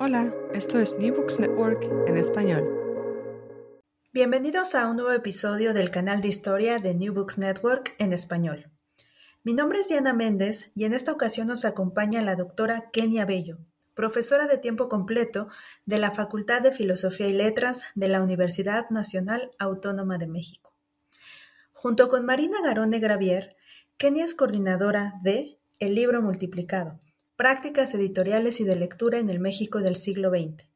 Hola, esto es New Books Network en español. Bienvenidos a un nuevo episodio del canal de historia de New Books Network en español. Mi nombre es Diana Méndez y en esta ocasión nos acompaña la doctora Kenia Bello, profesora de tiempo completo de la Facultad de Filosofía y Letras de la Universidad Nacional Autónoma de México. Junto con Marina Garone Gravier, Kenia es coordinadora de El Libro Multiplicado, Prácticas editoriales y de lectura en el México del siglo XX.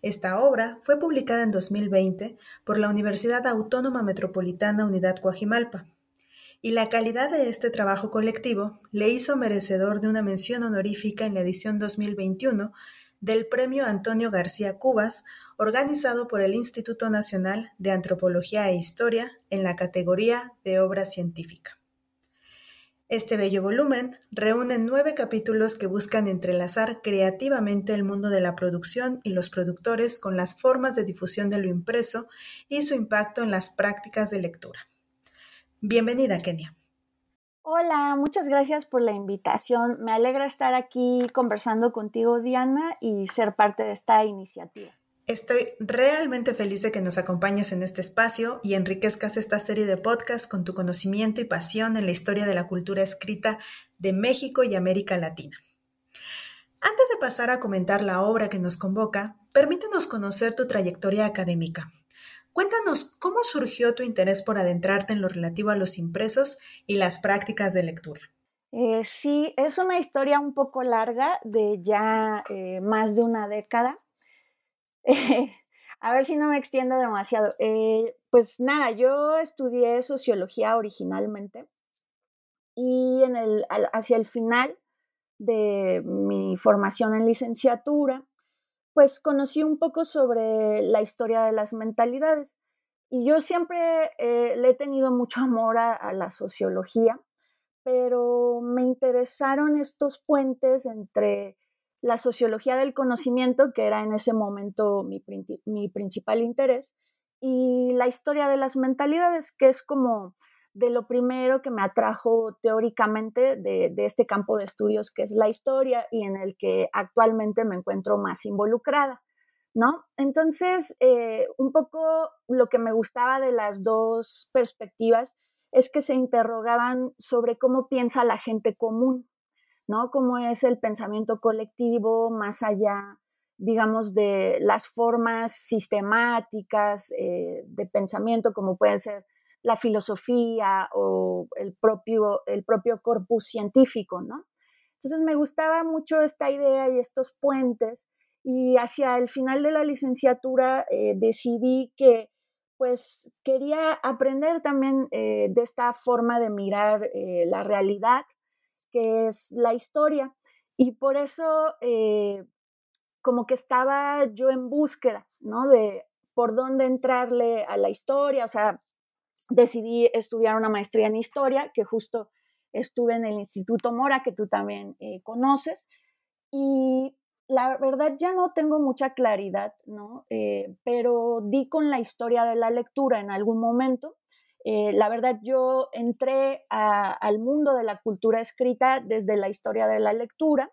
Esta obra fue publicada en 2020 por la Universidad Autónoma Metropolitana Unidad Coajimalpa, y la calidad de este trabajo colectivo le hizo merecedor de una mención honorífica en la edición 2021 del Premio Antonio García Cubas, organizado por el Instituto Nacional de Antropología e Historia en la categoría de obra científica. Este bello volumen reúne nueve capítulos que buscan entrelazar creativamente el mundo de la producción y los productores con las formas de difusión de lo impreso y su impacto en las prácticas de lectura. Bienvenida, Kenia. Hola, muchas gracias por la invitación. Me alegra estar aquí conversando contigo, Diana, y ser parte de esta iniciativa. Estoy realmente feliz de que nos acompañes en este espacio y enriquezcas esta serie de podcasts con tu conocimiento y pasión en la historia de la cultura escrita de México y América Latina. Antes de pasar a comentar la obra que nos convoca, permítenos conocer tu trayectoria académica. Cuéntanos cómo surgió tu interés por adentrarte en lo relativo a los impresos y las prácticas de lectura. Eh, sí, es una historia un poco larga de ya eh, más de una década. a ver si no me extiendo demasiado. Eh, pues nada, yo estudié sociología originalmente y en el, hacia el final de mi formación en licenciatura, pues conocí un poco sobre la historia de las mentalidades. Y yo siempre eh, le he tenido mucho amor a, la sociología, pero me interesaron estos puentes entre la sociología del conocimiento, que era en ese momento mi, principal interés, y la historia de las mentalidades, que es como de lo primero que me atrajo teóricamente de, este campo de estudios que es la historia y en el que actualmente me encuentro más involucrada, ¿no? Entonces, eh, un poco lo que me gustaba de las dos perspectivas es que se interrogaban sobre cómo piensa la gente común, ¿no? Cómo es el pensamiento colectivo más allá, digamos, de las formas sistemáticas eh, de pensamiento, como pueden ser la filosofía o el propio, el propio corpus científico, ¿no? Entonces me gustaba mucho esta idea y estos puentes y hacia el final de la licenciatura eh, decidí que pues quería aprender también eh, de esta forma de mirar la realidad que es la historia. Y por eso, eh, como que estaba yo en búsqueda, ¿no? De por dónde entrarle a la historia, o sea, decidí estudiar una maestría en historia, que justo estuve en el Instituto Mora, que tú también eh, conoces, y la verdad ya no tengo mucha claridad, ¿no? Eh, pero di con la historia de la lectura en algún momento eh, la verdad, yo entré al mundo de la cultura escrita desde la historia de la lectura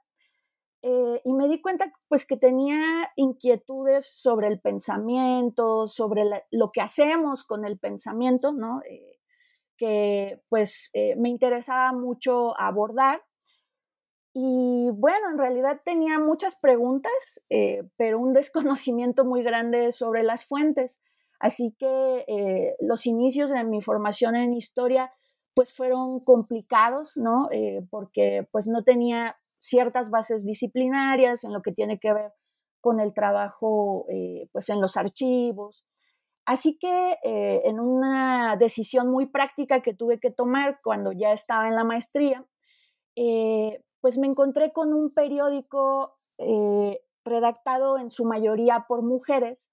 eh, y me di cuenta pues que tenía inquietudes sobre el pensamiento, sobre lo que hacemos con el pensamiento, ¿no? Eh, que pues me interesaba mucho abordar. Y bueno, en realidad tenía muchas preguntas, pero un desconocimiento muy grande sobre las fuentes. Así que eh, los inicios de mi formación en historia pues fueron complicados, ¿no? Eh, porque pues no tenía ciertas bases disciplinarias en lo que tiene que ver con el trabajo eh, pues en los archivos. Así que en una decisión muy práctica que tuve que tomar cuando ya estaba en la maestría, pues me encontré con un periódico redactado en su mayoría por mujeres,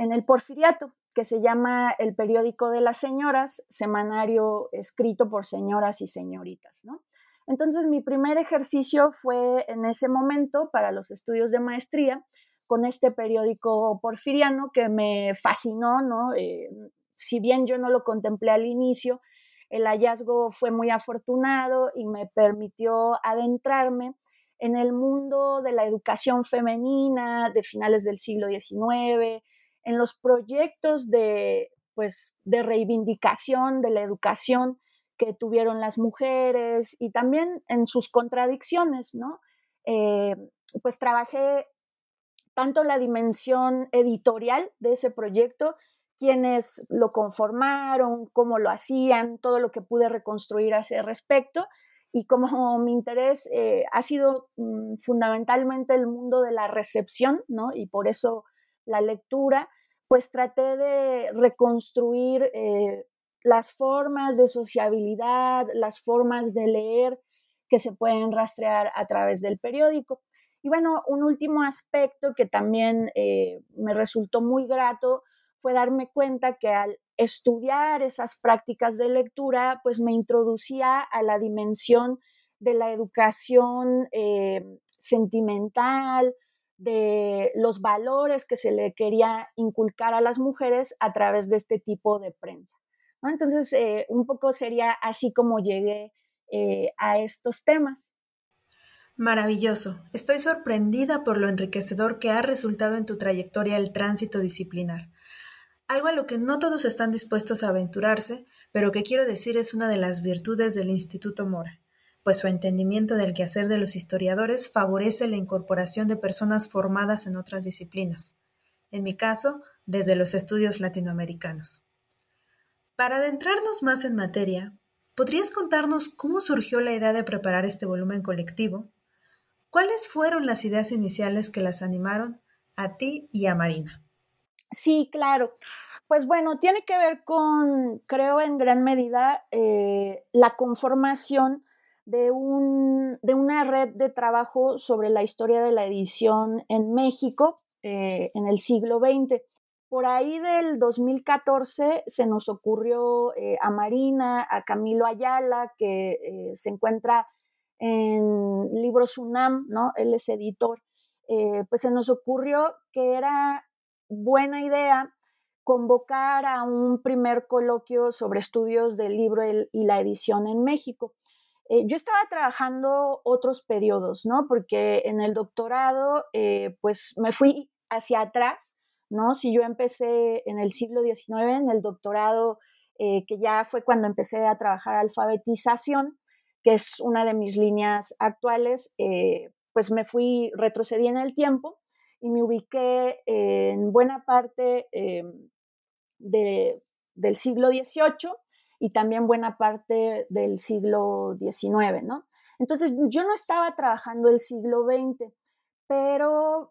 en el Porfiriato, que se llama El Periódico de las Señoras, semanario escrito por señoras y señoritas, ¿no? Entonces, mi primer ejercicio fue en ese momento para los estudios de maestría con este periódico porfiriano que me fascinó, ¿no? Eh, si bien yo no lo contemplé al inicio, el hallazgo fue muy afortunado y me permitió adentrarme en el mundo de la educación femenina de finales del siglo XIX, en los proyectos de, pues, de reivindicación de la educación que tuvieron las mujeres y también en sus contradicciones, ¿no? Eh, pues trabajé tanto la dimensión editorial de ese proyecto, quienes lo conformaron, cómo lo hacían, todo lo que pude reconstruir a ese respecto. Y como mi interés eh, ha sido mm, fundamentalmente el mundo de la recepción, ¿no? Y por eso la lectura, pues traté de reconstruir eh, las formas de sociabilidad, las formas de leer que se pueden rastrear a través del periódico. Y bueno, un último aspecto que también eh, me resultó muy grato fue darme cuenta que al estudiar esas prácticas de lectura, pues me introducía a la dimensión de la educación eh, sentimental, de los valores que se le quería inculcar a las mujeres a través de este tipo de prensa. Entonces, eh, un poco sería así como llegué eh, a estos temas. Maravilloso. Estoy sorprendida por lo enriquecedor que ha resultado en tu trayectoria el tránsito disciplinar. Algo a lo que no todos están dispuestos a aventurarse, pero que quiero decir es una de las virtudes del Instituto Mora, pues su entendimiento del quehacer de los historiadores favorece la incorporación de personas formadas en otras disciplinas. En mi caso, desde los estudios latinoamericanos. Para adentrarnos más en materia, ¿podrías contarnos cómo surgió la idea de preparar este volumen colectivo? ¿Cuáles fueron las ideas iniciales que las animaron a ti y a Marina? Sí, claro. Pues bueno, tiene que ver con, creo en gran medida, eh, la conformación de, un, de, una red de trabajo sobre la historia de la edición en México eh, en el siglo XX. Por ahí del 2014 se nos ocurrió eh, a Marina, a Camilo Ayala, que eh, se encuentra en Libros UNAM, ¿no? Él es editor. Pues se nos ocurrió que era buena idea convocar a un primer coloquio sobre estudios del libro y la edición en México. Yo estaba trabajando otros periodos, ¿no? Porque en el doctorado, pues me fui hacia atrás ¿no? Si yo empecé en el siglo XIX, en el doctorado, eh, que ya fue cuando empecé a trabajar alfabetización, que es una de mis líneas actuales, eh, pues me fui, retrocedí en el tiempo y me ubiqué en buena parte eh, del siglo XVIII y también buena parte del siglo XIX, ¿no? Entonces, yo no estaba trabajando el siglo XX, pero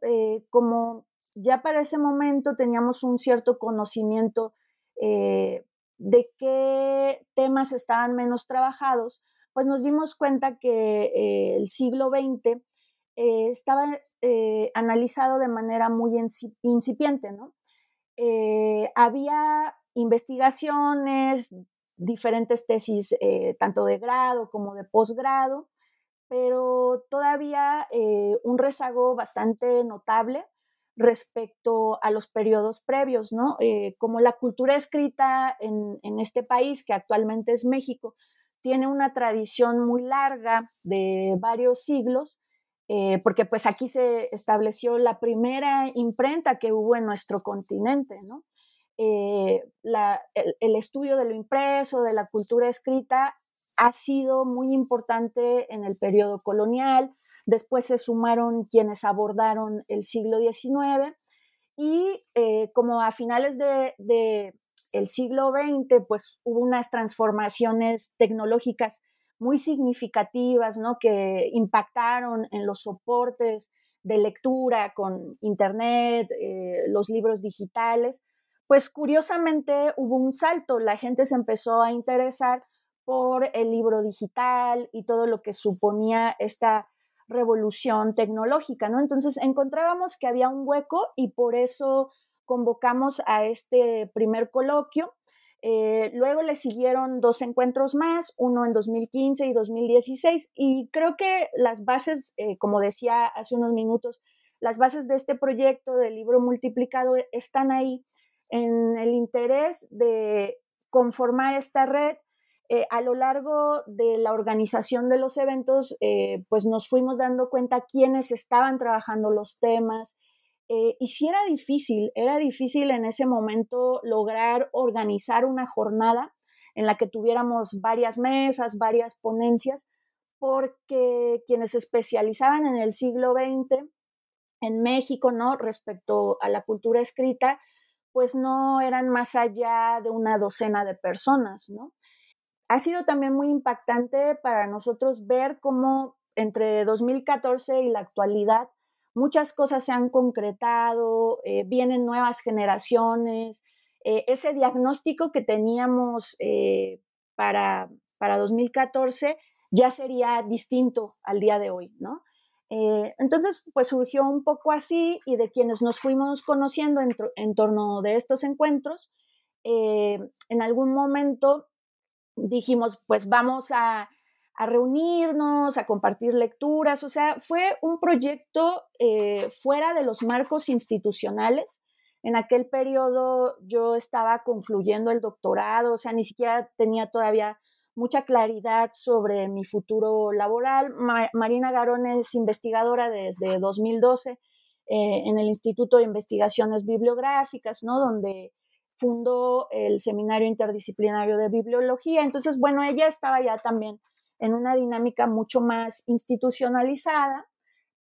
como ya para ese momento teníamos un cierto conocimiento eh, de qué temas estaban menos trabajados, pues nos dimos cuenta que eh, el siglo XX eh, estaba analizado de manera muy incipiente, ¿no? había investigaciones, diferentes tesis, tanto de grado como de posgrado, pero todavía un rezago bastante notable respecto a los periodos previos, ¿no? Eh, como la cultura escrita en, este país, que actualmente es México, tiene una tradición muy larga de varios siglos, eh, porque pues aquí se estableció la primera imprenta que hubo en nuestro continente, ¿no? Eh, el, el, estudio de lo impreso, de la cultura escrita, ha sido muy importante en el periodo colonial, Después se sumaron quienes abordaron el siglo XIX y eh, como a finales del de, siglo XX, pues hubo unas transformaciones tecnológicas muy significativas, ¿no? Que impactaron en los soportes de lectura con Internet, eh, los libros digitales. Pues curiosamente hubo un salto, la gente se empezó a interesar por el libro digital y todo lo que suponía esta revolución tecnológica, ¿no? Entonces encontrábamos que había un hueco y por eso convocamos a este primer coloquio. Eh, luego le siguieron dos encuentros más, uno en 2015 y 2016, y creo que las bases, eh, como decía hace unos minutos, las bases de este proyecto del libro multiplicado están ahí en el interés de conformar esta red eh, a lo largo de la organización de los eventos, eh, pues nos fuimos dando cuenta quiénes estaban trabajando los temas. Eh, y sí era difícil, era difícil en ese momento lograr organizar una jornada en la que tuviéramos varias mesas, varias ponencias, porque quienes se especializaban en el siglo XX en México, ¿no? Respecto a la cultura escrita, pues no eran más allá de una docena de personas, ¿no? Ha sido también muy impactante para nosotros ver cómo entre 2014 y la actualidad muchas cosas se han concretado, eh, vienen nuevas generaciones, eh, ese diagnóstico que teníamos eh, para, para 2014 ya sería distinto al día de hoy, ¿no? Eh, entonces, pues surgió un poco así y de quienes nos fuimos conociendo en, torno de estos encuentros, eh, en algún momento dijimos, pues vamos a, reunirnos, a compartir lecturas, o sea, fue un proyecto eh, fuera de los marcos institucionales. En aquel periodo yo estaba concluyendo el doctorado, o sea, ni siquiera tenía todavía mucha claridad sobre mi futuro laboral. Marina Garón es investigadora desde 2012 eh, en el Instituto de Investigaciones Bibliográficas, ¿no? Donde fundó el Seminario Interdisciplinario de Bibliología. Entonces, bueno, ella estaba ya también en una dinámica mucho más institucionalizada,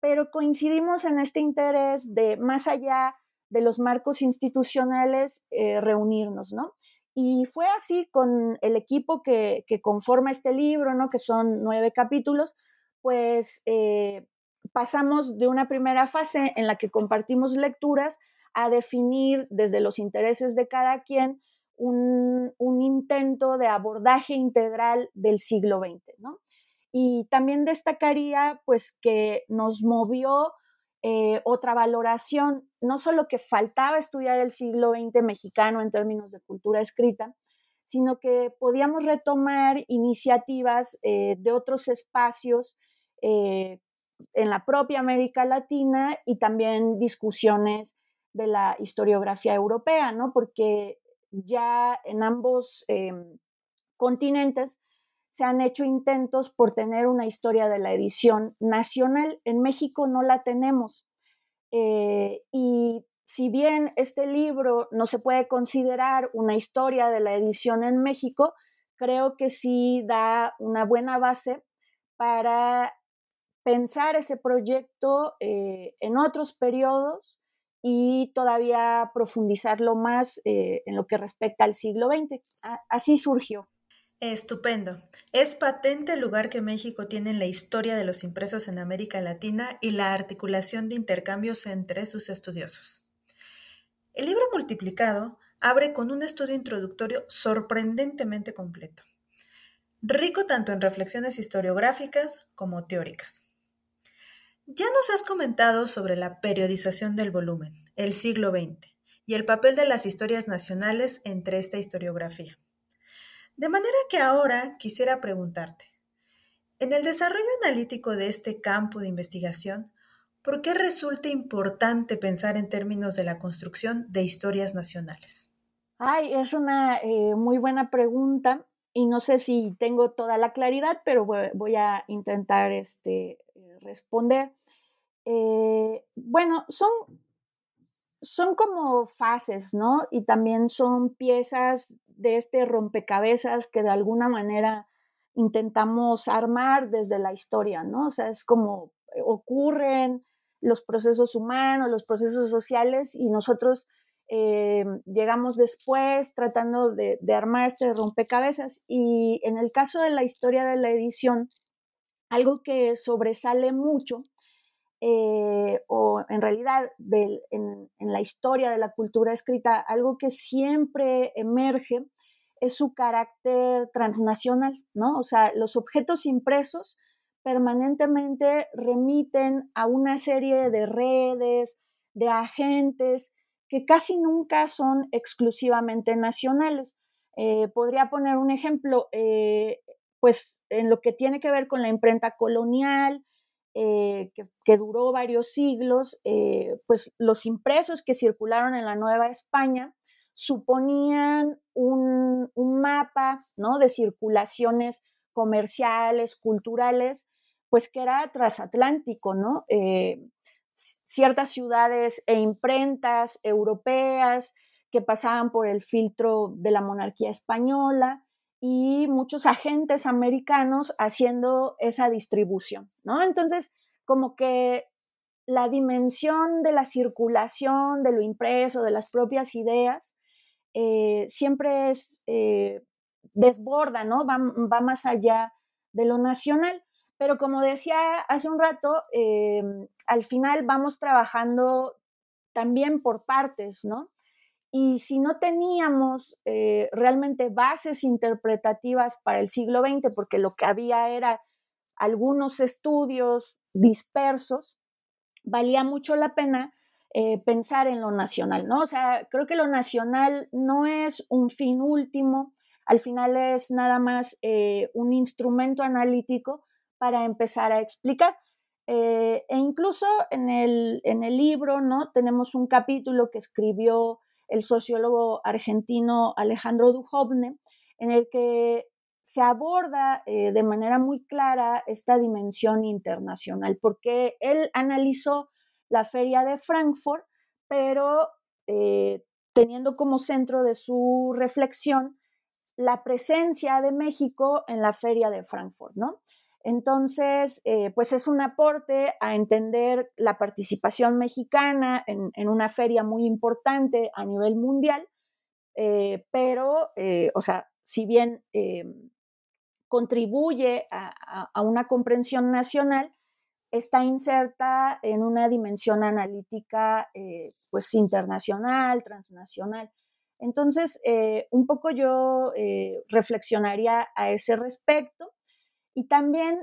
pero coincidimos en este interés de, más allá de los marcos institucionales, eh, reunirnos, ¿no? Y fue así con el equipo que, conforma este libro, ¿no? que son nueve capítulos, pues eh, pasamos de una primera fase en la que compartimos lecturas a definir desde los intereses de cada quien un, intento de abordaje integral del siglo XX. Y también destacaría pues que nos movió eh, otra valoración, no solo que faltaba estudiar el siglo XX mexicano en términos de cultura escrita, sino que podíamos retomar iniciativas eh, de otros espacios eh, en la propia América Latina y también discusiones de la historiografía europea, ¿no? Porque ya en ambos em, continentes se han hecho intentos por tener una historia de la edición nacional. En México no la tenemos. Eh, y si bien este libro no se puede considerar una historia de la edición en México, creo que sí da una buena base para pensar ese proyecto eh, en otros periodos y todavía profundizarlo más eh, en lo que respecta al siglo XX. así surgió. Estupendo. Es patente el lugar que México tiene en la historia de los impresos en América Latina y la articulación de intercambios entre sus estudiosos. El libro multiplicado abre con un estudio introductorio sorprendentemente completo, rico tanto en reflexiones historiográficas como teóricas. Ya nos has comentado sobre la periodización del volumen, el siglo XX, y el papel de las historias nacionales entre esta historiografía. De manera que ahora quisiera preguntarte, en el desarrollo analítico de este campo de investigación, ¿por qué resulta importante pensar en términos de la construcción de historias nacionales? Ay, es una eh, muy buena pregunta y no sé si tengo toda la claridad, pero voy a intentar este, responder. Eh, bueno, son, son como fases, ¿no? Y también son piezas de este rompecabezas que de alguna manera intentamos armar desde la historia, ¿no? O sea, es como eh, ocurren los procesos humanos, los procesos sociales y nosotros eh, llegamos después tratando de, armar este rompecabezas. Y en el caso de la historia de la edición, algo que sobresale mucho, eh, o en realidad en, la historia de la cultura escrita, algo que siempre emerge es su carácter transnacional, ¿no? O sea, los objetos impresos permanentemente remiten a una serie de redes, de agentes que casi nunca son exclusivamente nacionales. Eh, podría poner un ejemplo, eh, pues en lo que tiene que ver con la imprenta colonial, eh, que, duró varios siglos, pues los impresos que circularon en la Nueva España suponían un, mapa ¿no? de circulaciones comerciales, culturales, pues que era transatlántico, ¿no? Eh, ciertas ciudades e imprentas europeas que pasaban por el filtro de la monarquía española y muchos agentes americanos haciendo esa distribución, ¿no? Entonces, como que la dimensión de la circulación, de lo impreso, de las propias ideas, eh, siempre es, eh, desborda, ¿no? Va, más allá de lo nacional. Pero como decía hace un rato, eh, al final vamos trabajando también por partes, ¿no? Y si no teníamos realmente bases interpretativas para el siglo XX, porque lo que había era algunos estudios dispersos, valía mucho la pena eh, pensar en lo nacional, ¿no? O sea, creo que lo nacional no es un fin último, al final es nada más eh, un instrumento analítico para empezar a explicar. Eh, e incluso en el, en el libro, ¿no? Tenemos un capítulo que escribió el sociólogo argentino Alejandro Duhovne, en el que se aborda eh, de manera muy clara esta dimensión internacional, porque él analizó la feria de Frankfurt, pero eh, teniendo como centro de su reflexión la presencia de México en la feria de Frankfurt, ¿no? Entonces, eh, pues es un aporte a entender la participación mexicana en, una feria muy importante a nivel mundial, pero, o sea, si bien contribuye a, una comprensión nacional, está inserta en una dimensión analítica eh, pues internacional, transnacional. Entonces, eh, un poco yo eh, reflexionaría a ese respecto y también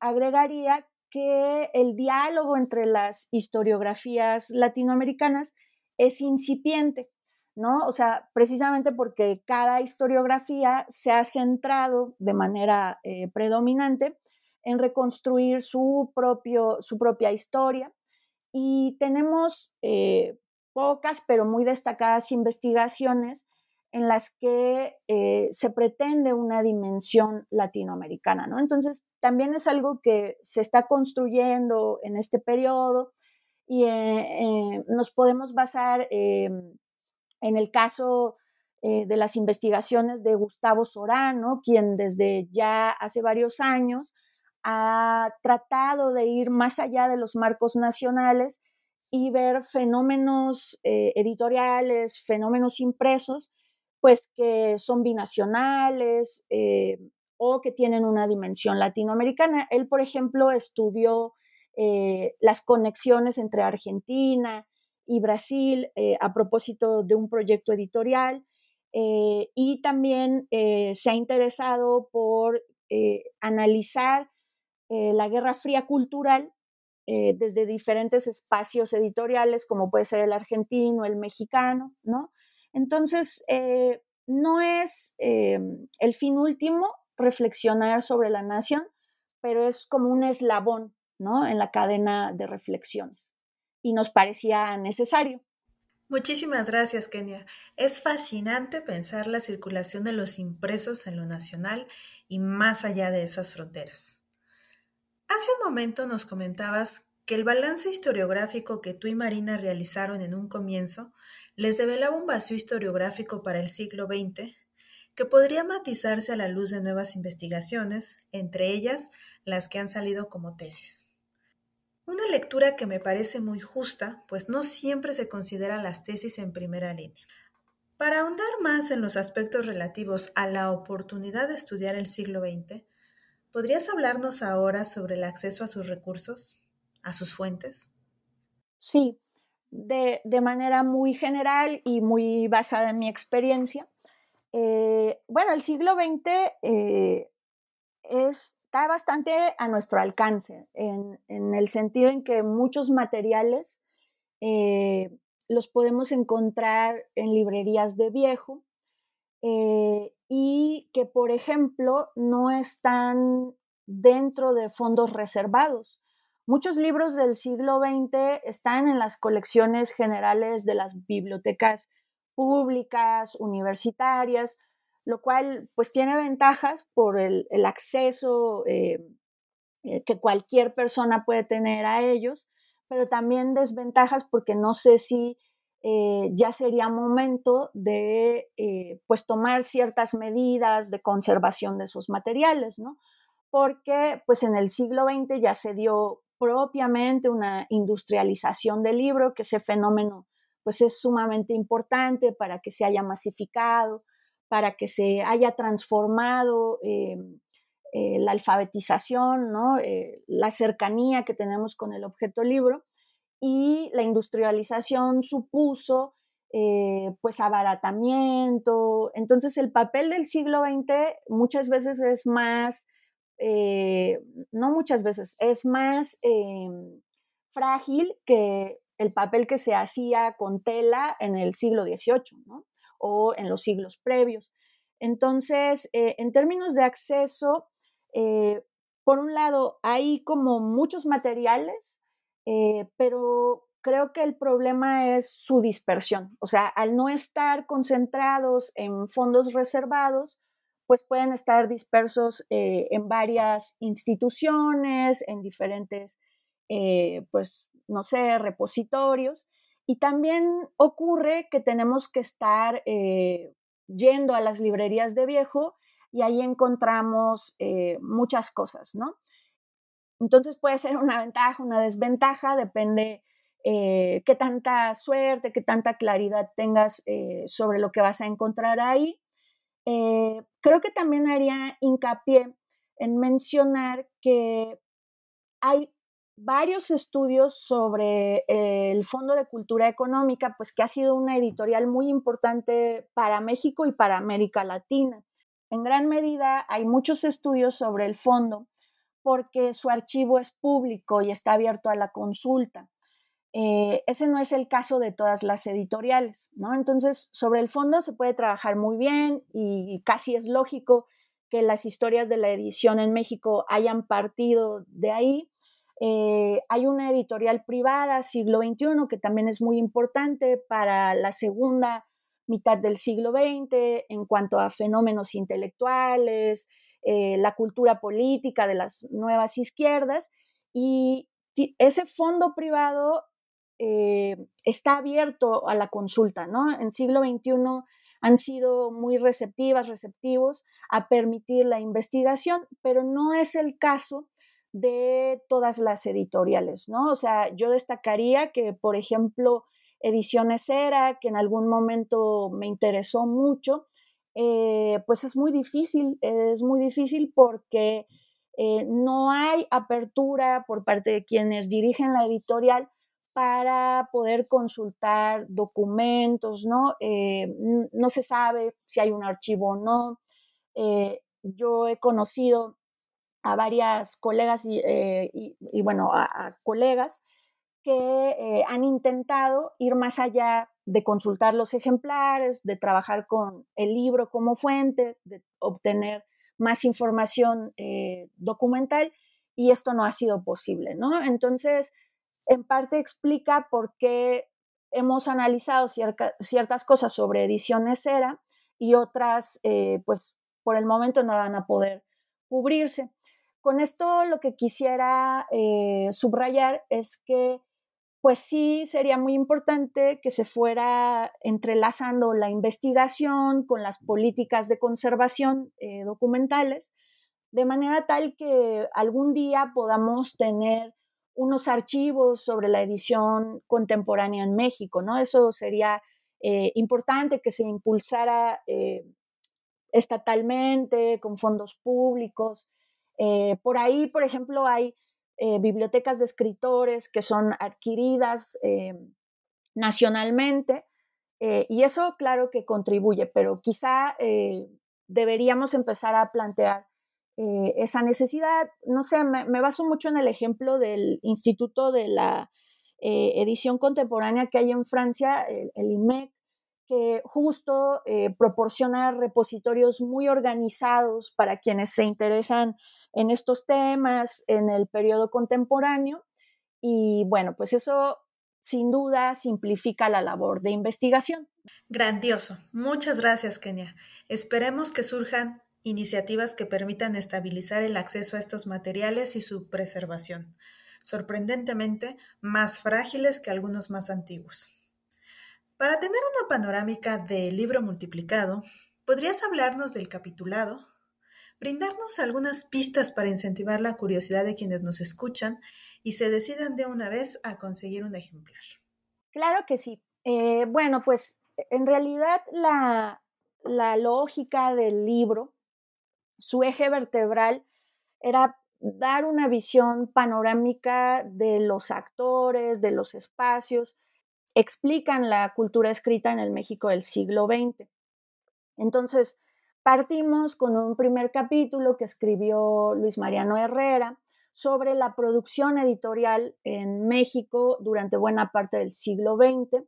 agregaría que el diálogo entre las historiografías latinoamericanas es incipiente. ¿no? O sea, precisamente porque cada historiografía se ha centrado de manera eh, predominante en reconstruir su, propio, su propia historia y tenemos eh, pocas pero muy destacadas investigaciones en las que eh, se pretende una dimensión latinoamericana, ¿no? Entonces, también es algo que se está construyendo en este periodo y nos podemos basar en el caso eh, de las investigaciones de Gustavo Sorano, quien desde ya hace varios años ha tratado de ir más allá de los marcos nacionales y ver fenómenos eh, editoriales, fenómenos impresos, pues que son binacionales eh, o que tienen una dimensión latinoamericana. Él, por ejemplo, estudió las conexiones entre Argentina, y Brasil eh, a propósito de un proyecto editorial eh, y también eh, se ha interesado por analizar la Guerra Fría cultural desde diferentes espacios editoriales, como puede ser el argentino, el mexicano, ¿no? Entonces, no es el fin último reflexionar sobre la nación, pero es como un eslabón, ¿no? En la cadena de reflexiones y nos parecía necesario. Muchísimas gracias, Kenia. Es fascinante pensar la circulación de los impresos en lo nacional y más allá de esas fronteras. Hace un momento nos comentabas que el balance historiográfico que tú y Marina realizaron en un comienzo les develaba un vacío historiográfico para el siglo XX que podría matizarse a la luz de nuevas investigaciones, entre ellas las que han salido como tesis. Una lectura que me parece muy justa, pues no siempre se consideran las tesis en primera línea. Para ahondar más en los aspectos relativos a la oportunidad de estudiar el siglo XX, ¿podrías hablarnos ahora sobre el acceso a sus recursos, a sus fuentes? Sí, de, manera muy general y muy basada en mi experiencia. Eh, bueno, el siglo XX eh, es está bastante a nuestro alcance, en, el sentido en que muchos materiales eh, los podemos encontrar en librerías de viejo y que, por ejemplo, no están dentro de fondos reservados. Muchos libros del siglo XX están en las colecciones generales de las bibliotecas públicas, universitarias, lo cual pues tiene ventajas por el, acceso eh, eh, que cualquier persona puede tener a ellos, pero también desventajas porque no sé si eh, ya sería momento de pues tomar ciertas medidas de conservación de esos materiales, ¿no? Porque pues en el siglo XX ya se dio propiamente una industrialización del libro, que ese fenómeno pues es sumamente importante para que se haya masificado, para que se haya transformado eh, eh, la alfabetización, ¿no? Eh, la cercanía que tenemos con el objeto libro y la industrialización supuso pues abaratamiento. Entonces el papel del siglo XX muchas veces es más, no muchas veces, es más frágil que el papel que se hacía con tela en el siglo XVIII, ¿no? o en los siglos previos. Entonces, eh, en términos de acceso, eh, por un lado, hay como muchos materiales, eh, pero creo que el problema es su dispersión. O sea, al no estar concentrados en fondos reservados, pues pueden estar dispersos en varias instituciones, en diferentes, pues, no sé, repositorios. Y también ocurre que tenemos que estar eh, yendo a las librerías de viejo y ahí encontramos eh, muchas cosas, ¿no? Entonces puede ser una ventaja, una desventaja, depende eh, qué tanta suerte, qué tanta claridad tengas sobre lo que vas a encontrar ahí. Creo que también haría hincapié en mencionar que hay varios estudios sobre el Fondo de Cultura Económica, pues que ha sido una editorial muy importante para México y para América Latina. En gran medida hay muchos estudios sobre el fondo porque su archivo es público y está abierto a la consulta. Eh, ese no es el caso de todas las editoriales, ¿no? Entonces, sobre el fondo se puede trabajar muy bien y casi es lógico que las historias de la edición en México hayan partido de ahí, eh, hay una editorial privada, siglo XXI, que también es muy importante para la segunda mitad del siglo XX en cuanto a fenómenos intelectuales, eh, la cultura política de las nuevas izquierdas. Y ese fondo privado eh, está abierto a la consulta, ¿no? En siglo XXI han sido muy receptivas, receptivos a permitir la investigación, pero no es el caso de todas las editoriales, ¿no? O sea, yo destacaría que, por ejemplo, Ediciones Era, que en algún momento me interesó mucho, eh, pues es muy difícil, es muy difícil porque eh, no hay apertura por parte de quienes dirigen la editorial para poder consultar documentos, ¿no? Eh, no se sabe si hay un archivo o no. yo he conocido a varias colegas y, eh, bueno, a, colegas que eh, han intentado ir más allá de consultar los ejemplares, de trabajar con el libro como fuente, de obtener más información eh, documental y esto no ha sido posible, ¿no? Entonces, en parte explica por qué hemos analizado ciertas cosas sobre ediciones Era y otras, pues, por el momento no van a poder cubrirse. Con esto lo que quisiera eh, subrayar es que pues sí sería muy importante que se fuera entrelazando la investigación con las políticas de conservación eh, documentales, de manera tal que algún día podamos tener unos archivos sobre la edición contemporánea en México, ¿no? Eso sería eh, importante que se impulsara estatalmente, con fondos públicos, eh, por ahí, por ejemplo, hay eh, bibliotecas de escritores que son adquiridas eh, nacionalmente y eso claro que contribuye, pero quizá deberíamos empezar a plantear esa necesidad. No sé, me, baso mucho en el ejemplo del Instituto de la Edición Contemporánea que hay en Francia, el, el IMEC, que justo eh, proporciona repositorios muy organizados para quienes se interesan en estos temas en el periodo contemporáneo. Y bueno, pues eso sin duda simplifica la labor de investigación. Grandioso. Muchas gracias, Kenia. Esperemos que surjan iniciativas que permitan estabilizar el acceso a estos materiales y su preservación, sorprendentemente más frágiles que algunos más antiguos. Para tener una panorámica del libro multiplicado, ¿podrías hablarnos del capitulado? Brindarnos algunas pistas para incentivar la curiosidad de quienes nos escuchan y se decidan de una vez a conseguir un ejemplar. Claro que sí. Eh, bueno, pues en realidad la, la lógica del libro su eje vertebral era dar una visión panorámica de los actores, de los espacios, explican la cultura escrita en el México del siglo XX. Entonces, partimos con un primer capítulo que escribió Luis Mariano Herrera sobre la producción editorial en México durante buena parte del siglo XX.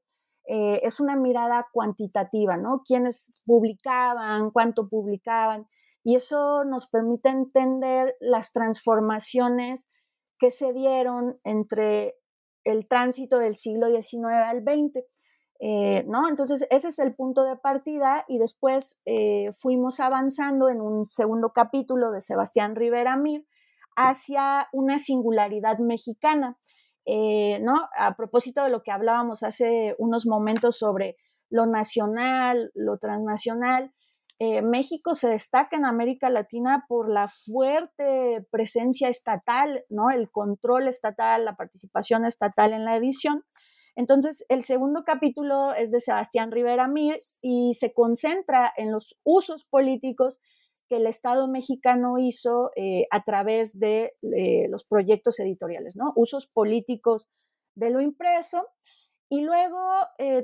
Eh, es una mirada cuantitativa, ¿no? ¿Quiénes publicaban? ¿Cuánto publicaban? Y eso nos permite entender las transformaciones que se dieron entre el tránsito del siglo XIX al XX. Eh, ¿no? Entonces, ese es el punto de partida y después eh, fuimos avanzando en un segundo capítulo de Sebastián Rivera Mir hacia una singularidad mexicana, eh, ¿no? A propósito de lo que hablábamos hace unos momentos sobre lo nacional, lo transnacional, eh, México se destaca en América Latina por la fuerte presencia estatal, ¿no? El control estatal, la participación estatal en la edición. Entonces, el segundo capítulo es de Sebastián Rivera Mir y se concentra en los usos políticos que el Estado mexicano hizo eh, a través de eh, los proyectos editoriales, ¿no? Usos políticos de lo impreso. Y luego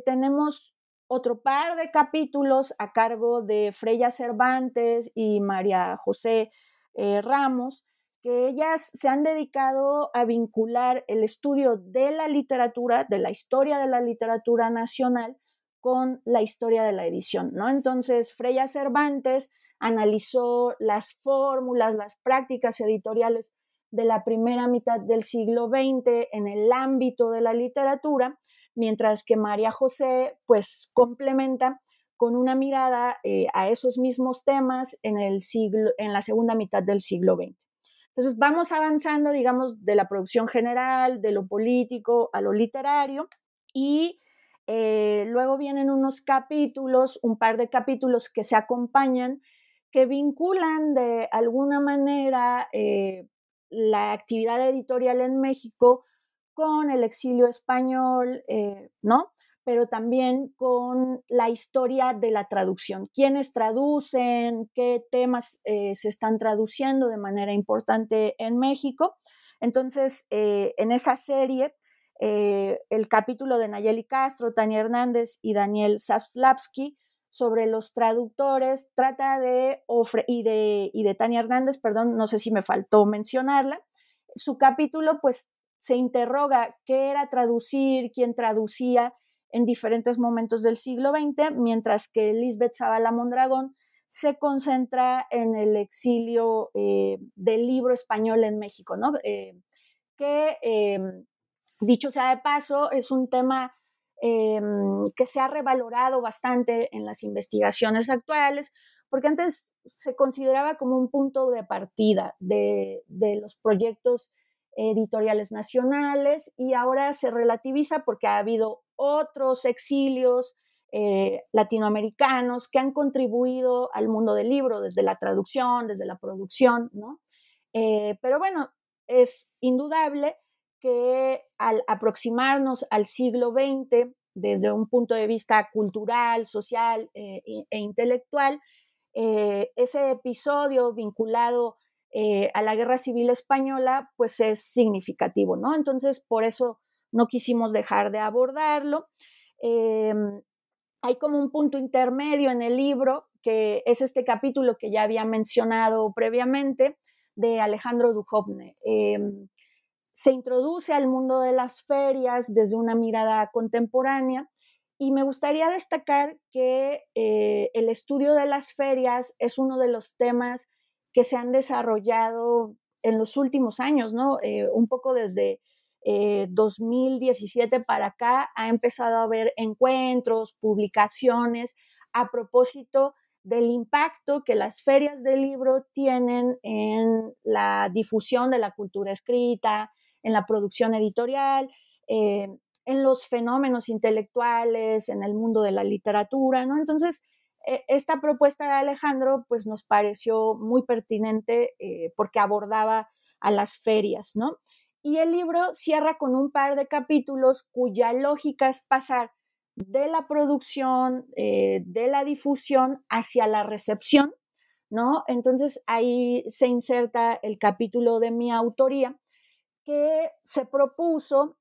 tenemos otro par de capítulos a cargo de Freya Cervantes y María José eh, Ramos, que ellas se han dedicado a vincular el estudio de la literatura, de la historia de la literatura nacional, con la historia de la edición, ¿no? Entonces, Freya Cervantes analizó las fórmulas, las prácticas editoriales de la primera mitad del siglo XX en el ámbito de la literatura mientras que María José pues complementa con una mirada eh, a esos mismos temas en, el siglo, en la segunda mitad del siglo XX. Entonces vamos avanzando, digamos, de la producción general, de lo político a lo literario y eh, luego vienen unos capítulos, un par de capítulos que se acompañan, que vinculan de alguna manera eh, la actividad editorial en México con el exilio español, eh, ¿no? Pero también con la historia de la traducción. ¿Quiénes traducen? ¿Qué temas eh, se están traduciendo de manera importante en México? Entonces, eh, en esa serie, el capítulo de Nayeli Castro, Tania Hernández y Daniel Sapslavsky sobre los traductores trata de, y de, y de Tania Hernández, perdón, no sé si me faltó mencionarla, su capítulo pues se interroga qué era traducir, quién traducía en diferentes momentos del siglo XX, mientras que Lisbeth Zavala Mondragón se concentra en el exilio eh, del libro español en México, ¿no? Eh, que, em, dicho sea de paso, es un tema em, que se ha revalorado bastante en las investigaciones actuales, porque antes se consideraba como un punto de partida de, de los proyectos editoriales nacionales y ahora se relativiza porque ha habido otros exilios eh, latinoamericanos que han contribuido al mundo del libro desde la traducción, desde la producción, ¿no? Eh, pero bueno, es indudable que al aproximarnos al siglo XX desde un punto de vista cultural, social eh, e intelectual, ese episodio vinculado eh, a la guerra civil española, pues es significativo, ¿no? Entonces, por eso no quisimos dejar de abordarlo. Em, hay como un punto intermedio en el libro, que es este capítulo que ya había mencionado previamente, de Alejandro Duhovne. Em, se introduce al mundo de las ferias desde una mirada contemporánea y me gustaría destacar que eh, el estudio de las ferias es uno de los temas que se han desarrollado en los últimos años, ¿no? Eh, un poco desde 2017 para acá ha empezado a haber encuentros, publicaciones a propósito del impacto que las ferias del libro tienen en la difusión de la cultura escrita, en la producción editorial, eh, en los fenómenos intelectuales, en el mundo de la literatura, ¿no? Entonces, esta propuesta de Alejandro, pues nos pareció muy pertinente eh, porque abordaba a las ferias, ¿no? Y el libro cierra con un par de capítulos cuya lógica es pasar de la producción, eh, de la difusión hacia la recepción, ¿no? Entonces ahí se inserta el capítulo de mi autoría que se propuso,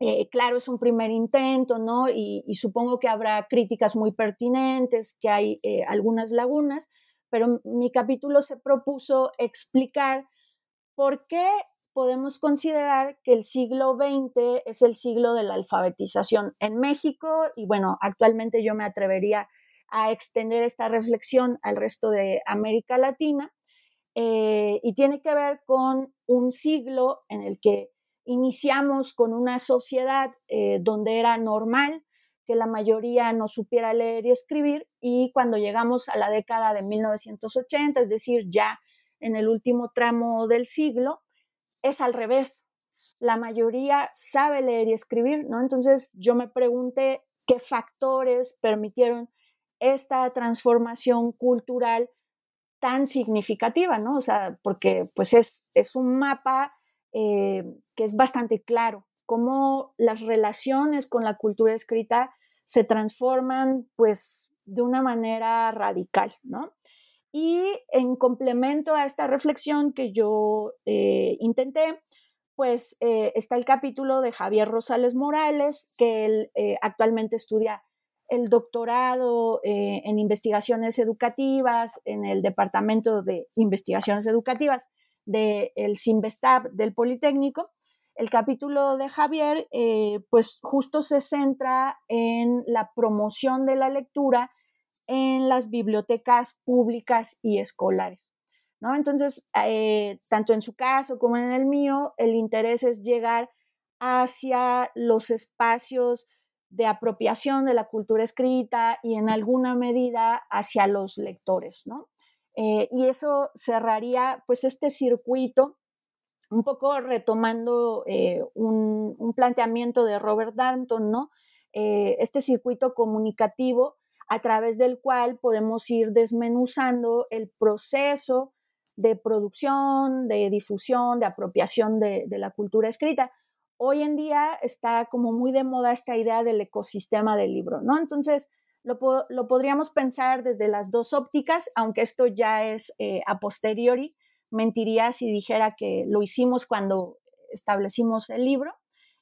eh, claro, es un primer intento, ¿no? Y, supongo que habrá críticas muy pertinentes, que hay eh, algunas lagunas, pero mi capítulo se propuso explicar por qué podemos considerar que el siglo XX es el siglo de la alfabetización en México y bueno, actualmente yo me atrevería a extender esta reflexión al resto de América Latina eh, y tiene que ver con un siglo en el que iniciamos con una sociedad eh, donde era normal que la mayoría no supiera leer y escribir y cuando llegamos a la década de 1980, es decir, ya en el último tramo del siglo, es al revés. La mayoría sabe leer y escribir, ¿no? Entonces yo me pregunté qué factores permitieron esta transformación cultural tan significativa, ¿no? O sea, porque pues es, es un mapa eh, que es bastante claro, cómo las relaciones con la cultura escrita se transforman pues de una manera radical, ¿no? Y en complemento a esta reflexión que yo eh, intenté, pues eh, está el capítulo de Javier Rosales Morales, que él actualmente estudia el doctorado en investigaciones educativas en el Departamento de Investigaciones Educativas del de CIMBESTAB del Politécnico. El capítulo de Javier, pues justo se centra en la promoción de la lectura en las bibliotecas públicas y escolares. ¿no? Entonces, eh, tanto en su caso como en el mío, el interés es llegar hacia los espacios de apropiación de la cultura escrita y en alguna medida hacia los lectores, ¿no? Eh, y eso cerraría pues este circuito, un poco retomando eh, un, un, planteamiento de Robert Darnton, ¿no? este circuito comunicativo a través del cual podemos ir desmenuzando el proceso de producción, de difusión, de apropiación de, la cultura escrita. Hoy en día está como muy de moda esta idea del ecosistema del libro, ¿no? Entonces, lo, podríamos pensar desde las dos ópticas, aunque esto ya es eh, a posteriori. Mentiría si dijera que lo hicimos cuando establecimos el libro,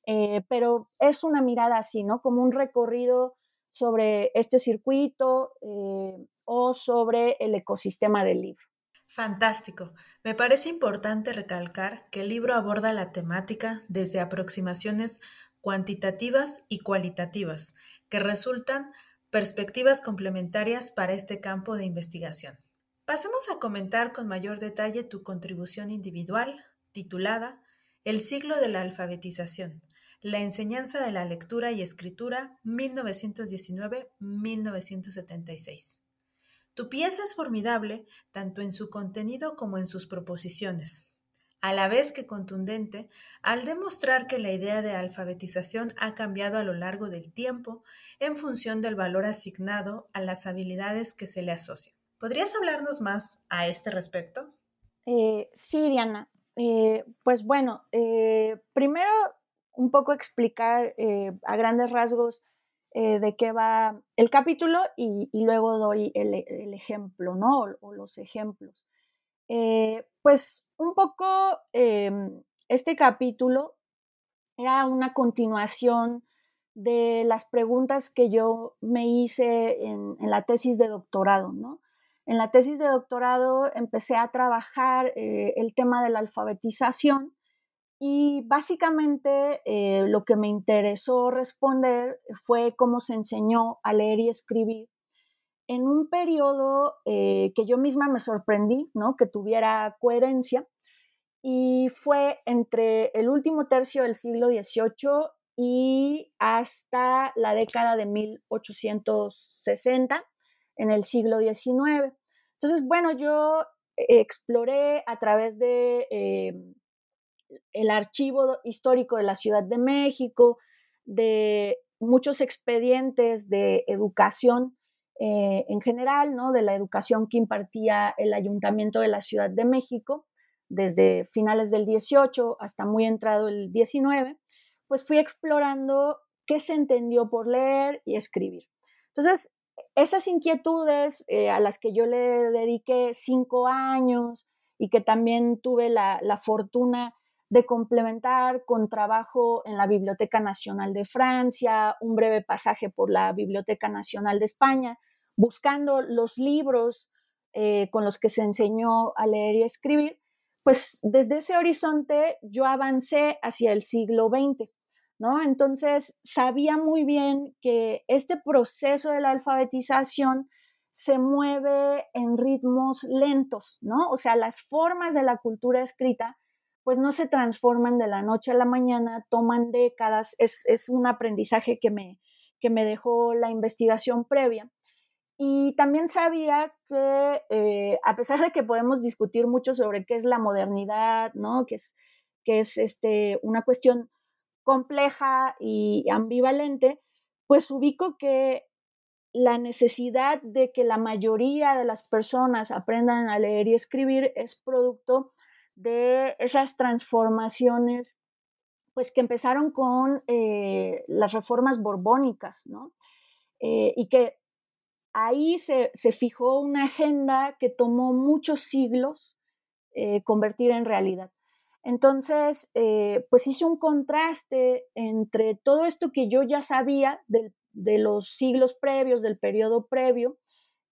eh, pero es una mirada así, ¿no? Como un recorrido sobre este circuito eh, o sobre el ecosistema del libro. Fantástico. Me parece importante recalcar que el libro aborda la temática desde aproximaciones cuantitativas y cualitativas, que resultan perspectivas complementarias para este campo de investigación. Pasemos a comentar con mayor detalle tu contribución individual, titulada El siglo de la alfabetización, la enseñanza de la lectura y escritura 1919-1976. Tu pieza es formidable tanto en su contenido como en sus proposiciones, a la vez que contundente al demostrar que la idea de alfabetización ha cambiado a lo largo del tiempo en función del valor asignado a las habilidades que se le asocian. ¿Podrías hablarnos más a este respecto? Eh, sí, Diana. Eh, pues bueno, eh, primero un poco explicar a grandes rasgos de qué va el capítulo y, luego doy el, ejemplo, ¿no? O, los ejemplos. Pues un poco em, este capítulo era una continuación de las preguntas que yo me hice en, la tesis de doctorado, ¿no? En la tesis de doctorado empecé a trabajar el tema de la alfabetización y básicamente eh, lo que me interesó responder fue cómo se enseñó a leer y escribir en un periodo eh, que yo misma me sorprendí, ¿no? Que tuviera coherencia. y fue entre el último tercio del siglo XVIII y hasta la década de 1860 en el siglo XIX. Entonces, bueno, yo exploré a través de eh, el archivo histórico de la Ciudad de México, de muchos expedientes de educación eh, en general, ¿no? de la educación que impartía el Ayuntamiento de la Ciudad de México desde finales del 18 hasta muy entrado el 19 pues fui explorando qué se entendió por leer y escribir. Entonces, esas inquietudes eh, a las que yo le dediqué cinco años y que también tuve la, fortuna de complementar con trabajo en la Biblioteca Nacional de Francia, un breve pasaje por la Biblioteca Nacional de España, buscando los libros eh, con los que se enseñó a leer y escribir, pues desde ese horizonte yo avancé hacia el siglo XX. ¿no? Entonces, sabía muy bien que este proceso de la alfabetización se mueve en ritmos lentos, ¿no? O sea, las formas de la cultura escrita, pues no se transforman de la noche a la mañana, toman décadas, es, un aprendizaje que me, que me dejó la investigación previa. Y también sabía que, eh, a pesar de que podemos discutir mucho sobre qué es la modernidad, ¿no? Que es, que es este, una cuestión compleja y ambivalente, pues ubico que la necesidad de que la mayoría de las personas aprendan a leer y escribir es producto de esas transformaciones pues que empezaron con eh, las reformas borbónicas, ¿no? Eh, y que ahí se, fijó una agenda que tomó muchos siglos eh, convertir en realidad. Entonces, eh, pues hice un contraste entre todo esto que yo ya sabía de, los siglos previos, del periodo previo,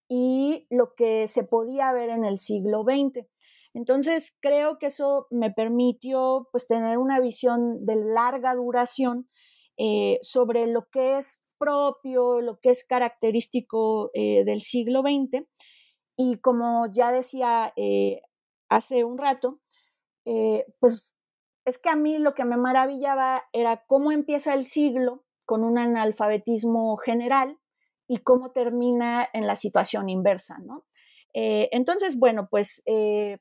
y lo que se podía ver en el siglo XX. Entonces, creo que eso me permitió pues, tener una visión de larga duración eh, sobre lo que es propio, lo que es característico eh, del siglo XX. Y como ya decía hace un rato, eh, pues es que a mí lo que me maravillaba era cómo empieza el siglo con un analfabetismo general y cómo termina en la situación inversa, ¿no? Eh, entonces, bueno, pues eh,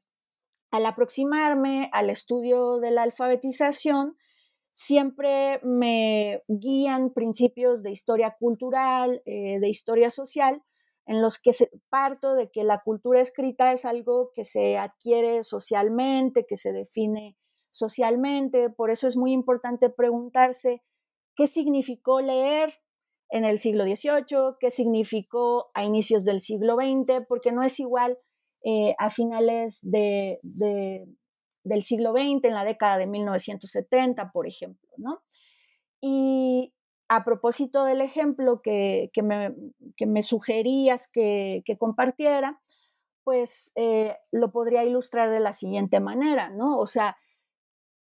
al aproximarme al estudio de la alfabetización, siempre me guían principios de historia cultural, de historia social, en los que se, parto de que la cultura escrita es algo que se adquiere socialmente, que se define socialmente. Por eso es muy importante preguntarse qué significó leer en el siglo XVIII, qué significó a inicios del siglo XX, porque no es igual eh, a finales de, del siglo XX, en la década de 1970, por ejemplo. ¿no? Y a propósito del ejemplo que, me, sugerías que, compartiera, pues eh, lo podría ilustrar de la siguiente manera, ¿no? O sea,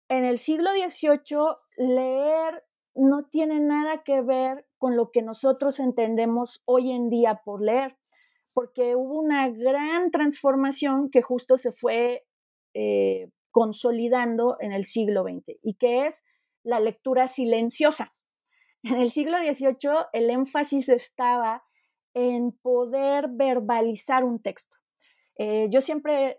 en el siglo XVIII leer no tiene nada que ver con lo que nosotros entendemos hoy en día por leer, porque hubo una gran transformación que justo se fue eh, consolidando en el siglo XX y que es la lectura silenciosa. En el siglo XVIII el énfasis estaba en poder verbalizar un texto. Eh, yo siempre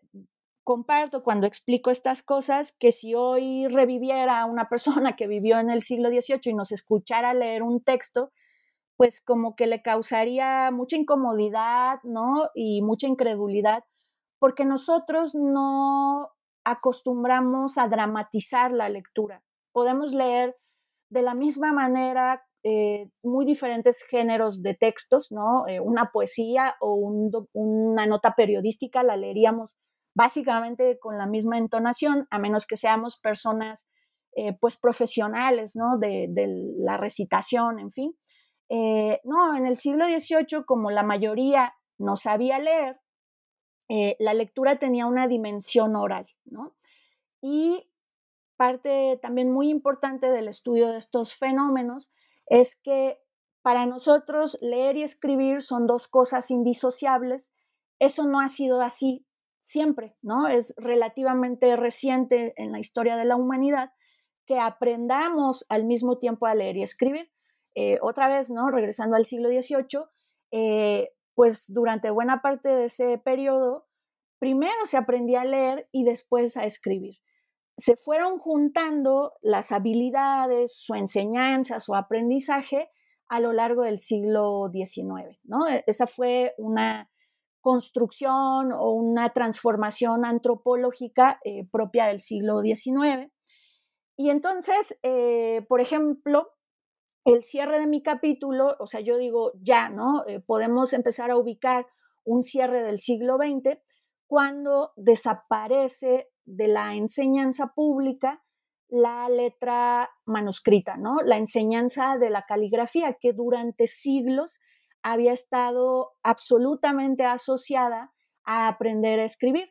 comparto cuando explico estas cosas que si hoy reviviera una persona que vivió en el siglo XVIII y nos escuchara leer un texto, pues como que le causaría mucha incomodidad, ¿no? Y mucha incredulidad, porque nosotros no acostumbramos a dramatizar la lectura. Podemos leer de la misma manera eh, muy diferentes géneros de textos, ¿no? Eh, una poesía o una nota periodística la leeríamos básicamente con la misma entonación, a menos que seamos personas eh, pues profesionales, ¿no? De, de, la recitación, en fin. no, en el siglo XVIII, como la mayoría no sabía leer, la lectura tenía una dimensión oral, ¿no? Y parte también muy importante del estudio de estos fenómenos es que para nosotros leer y escribir son dos cosas indisociables. Eso no ha sido así siempre, ¿no? Es relativamente reciente en la historia de la humanidad que aprendamos al mismo tiempo a leer y escribir. Eh, otra vez, ¿no? Regresando al siglo XVIII, eh, pues durante buena parte de ese periodo, primero se aprendía a leer y después a escribir. Se fueron juntando las habilidades, su enseñanza, su aprendizaje a lo largo del siglo XIX, ¿no? E, esa fue una construcción o una transformación antropológica eh, propia del siglo XIX. Y entonces, eh, por ejemplo, el cierre de mi capítulo, o sea, yo digo ya, ¿no? Eh, podemos empezar a ubicar un cierre del siglo XX cuando desaparece de la enseñanza pública la letra manuscrita, ¿no? La enseñanza de la caligrafía que durante siglos había estado absolutamente asociada a aprender a escribir.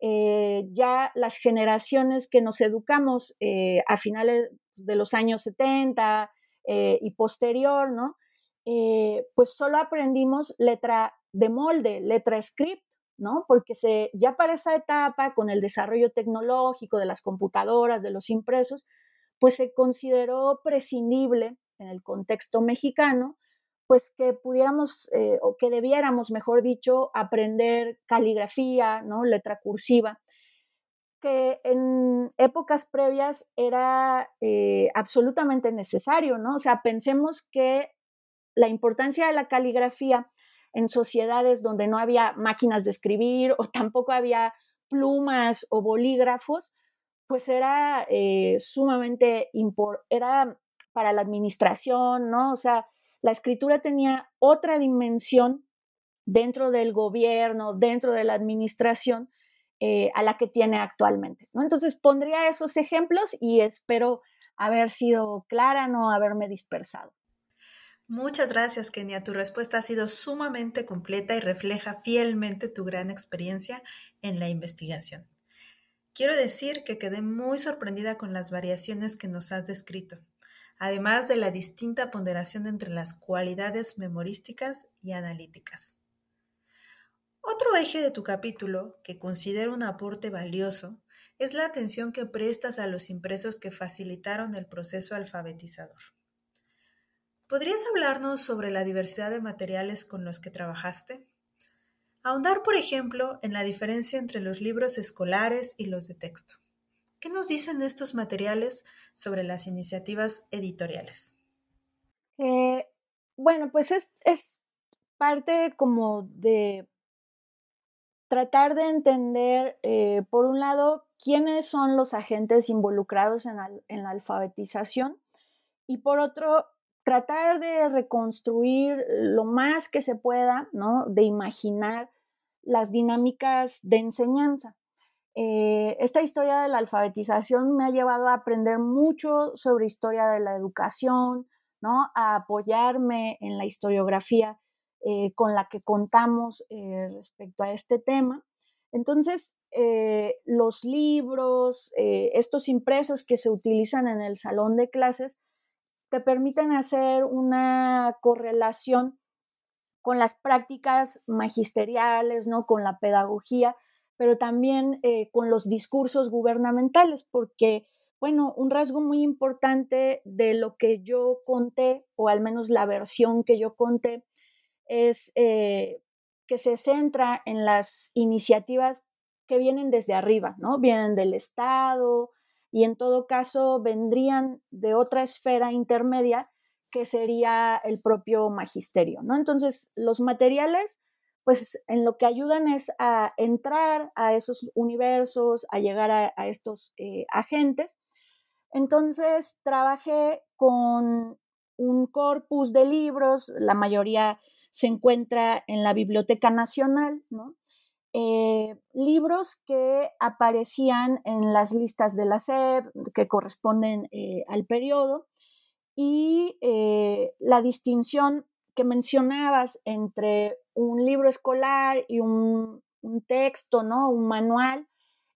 Eh, ya las generaciones que nos educamos eh, a finales de los años 70 eh, y posterior, ¿no? pues solo aprendimos letra de molde, letra script, ¿no? Porque se, ya para esa etapa, con el desarrollo tecnológico de las computadoras, de los impresos, pues se consideró prescindible en el contexto mexicano pues que pudiéramos eh, o que debiéramos, mejor dicho, aprender caligrafía, ¿no? letra cursiva, que en épocas previas era eh, absolutamente necesario, ¿no? O sea, pensemos que la importancia de la caligrafía en sociedades donde no había máquinas de escribir o tampoco había plumas o bolígrafos, pues era eh, sumamente importante, era para la administración, ¿no? O sea, la escritura tenía otra dimensión dentro del gobierno, dentro de la administración, eh, a la que tiene actualmente. ¿no? Entonces pondría esos ejemplos y espero haber sido clara, no haberme dispersado. Muchas gracias, Kenia. Tu respuesta ha sido sumamente completa y refleja fielmente tu gran experiencia en la investigación. Quiero decir que quedé muy sorprendida con las variaciones que nos has descrito además de la distinta ponderación entre las cualidades memorísticas y analíticas. Otro eje de tu capítulo, que considero un aporte valioso, es la atención que prestas a los impresos que facilitaron el proceso alfabetizador. ¿Podrías hablarnos sobre la diversidad de materiales con los que trabajaste? Ahondar, por ejemplo, en la diferencia entre los libros escolares y los de texto. ¿Qué nos dicen estos materiales sobre las iniciativas editoriales? Eh, bueno, pues es, parte como de tratar de entender, eh, por un lado, quiénes son los agentes involucrados en, la alfabetización y por otro, tratar de reconstruir lo más que se pueda, ¿no? De imaginar las dinámicas de enseñanza. Eh, esta historia de la alfabetización me ha llevado a aprender mucho sobre historia de la educación, ¿no? A apoyarme en la historiografía eh, con la que contamos eh, respecto a este tema. Entonces, los libros, estos impresos que se utilizan en el salón de clases, te permiten hacer una correlación con las prácticas magisteriales, ¿no? Con la pedagogía, pero también eh, con los discursos gubernamentales, porque, bueno, un rasgo muy importante de lo que yo conté, o al menos la versión que yo conté, es eh, que se centra en las iniciativas que vienen desde arriba, ¿no? Vienen del Estado y en todo caso vendrían de otra esfera intermedia que sería el propio magisterio, ¿no? Entonces, los materiales pues en lo que ayudan es a entrar a esos universos, a llegar a, estos eh, agentes. Entonces, trabajé con un corpus de libros, la mayoría se encuentra en la Biblioteca Nacional, ¿no? Eh, libros que aparecían en las listas de la SEP, que corresponden eh, al periodo, y la distinción que mencionabas entre un libro escolar y un, texto, ¿no? Un manual,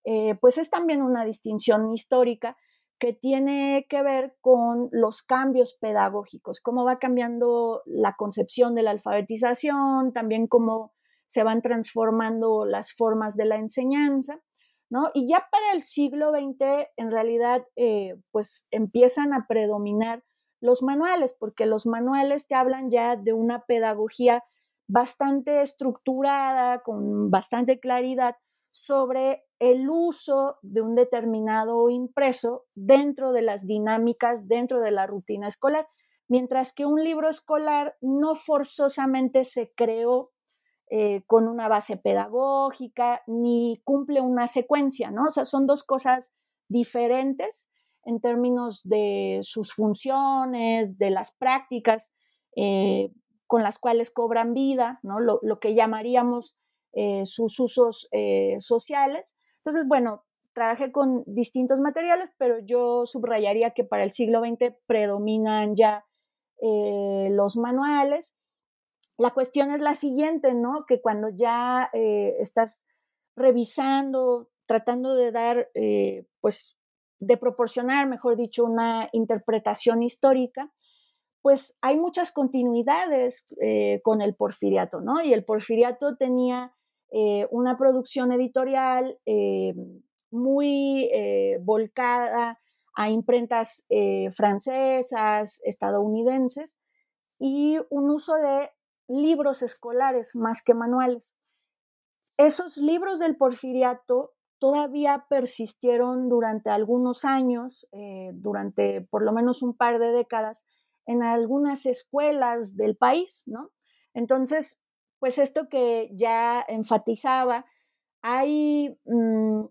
eh, pues es también una distinción histórica que tiene que ver con los cambios pedagógicos, cómo va cambiando la concepción de la alfabetización, también cómo se van transformando las formas de la enseñanza, ¿no? Y ya para el siglo XX, en realidad, eh, pues empiezan a predominar los manuales, porque los manuales te hablan ya de una pedagogía bastante estructurada, con bastante claridad sobre el uso de un determinado impreso dentro de las dinámicas, dentro de la rutina escolar, mientras que un libro escolar no forzosamente se creó eh, con una base pedagógica ni cumple una secuencia, ¿no? O sea, son dos cosas diferentes en términos de sus funciones, de las prácticas eh, con las cuales cobran vida, ¿no? lo, que llamaríamos eh, sus usos sociales. Entonces, bueno, trabajé con distintos materiales, pero yo subrayaría que para el siglo XX predominan ya los manuales la cuestión es la siguiente, ¿no? Que cuando ya eh, estás revisando, tratando de dar, eh, pues, de proporcionar, mejor dicho, una interpretación histórica, pues hay muchas continuidades eh, con el porfiriato, ¿no? Y el porfiriato tenía una producción editorial muy volcada a imprentas francesas, estadounidenses, y un uso de libros escolares más que manuales. Esos libros del porfiriato todavía persistieron durante algunos años, eh, durante por lo menos un par de décadas, en algunas escuelas del país, ¿no? Entonces, pues esto que ya enfatizaba, hay mm,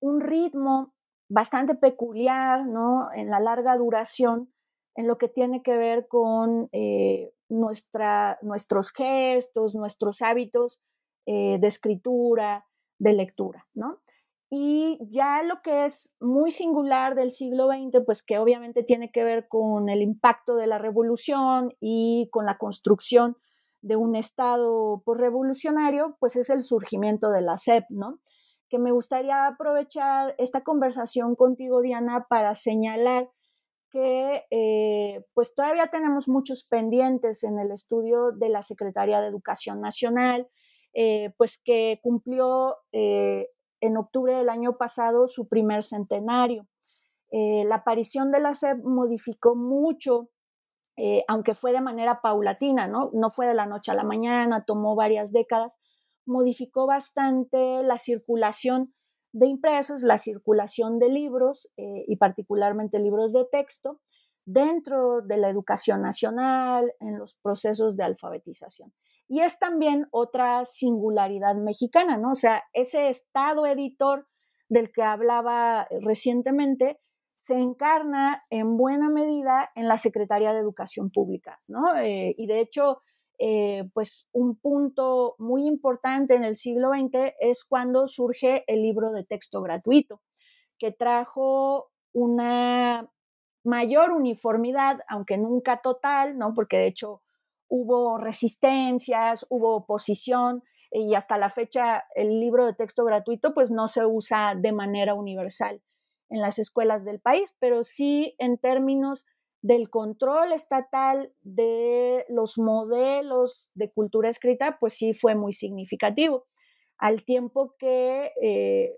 un ritmo bastante peculiar, ¿no? En la larga duración, en lo que tiene que ver con eh, nuestra, nuestros gestos, nuestros hábitos eh, de escritura, de lectura, ¿no? Y ya lo que es muy singular del siglo XX, pues que obviamente tiene que ver con el impacto de la revolución y con la construcción de un Estado revolucionario, pues es el surgimiento de la SEP, ¿no? Que me gustaría aprovechar esta conversación contigo, Diana, para señalar que eh, pues todavía tenemos muchos pendientes en el estudio de la Secretaría de Educación Nacional, eh, pues que cumplió eh, en octubre del año pasado su primer centenario. la aparición de la SEP modificó mucho, aunque fue de manera paulatina, ¿no? no fue de la noche a la mañana, tomó varias décadas, modificó bastante la circulación de impresos, la circulación de libros eh, y particularmente libros de texto dentro de la educación nacional, en los procesos de alfabetización. Y es también otra singularidad mexicana, ¿no? O sea, ese estado editor del que hablaba recientemente se encarna en buena medida en la Secretaría de Educación Pública, ¿no? Eh, y de hecho, eh, pues un punto muy importante en el siglo XX es cuando surge el libro de texto gratuito, que trajo una mayor uniformidad, aunque nunca total, ¿no? Porque de hecho hubo resistencias, hubo oposición y hasta la fecha el libro de texto gratuito pues no se usa de manera universal en las escuelas del país, pero sí en términos del control estatal de los modelos de cultura escrita, pues sí fue muy significativo, al tiempo que eh,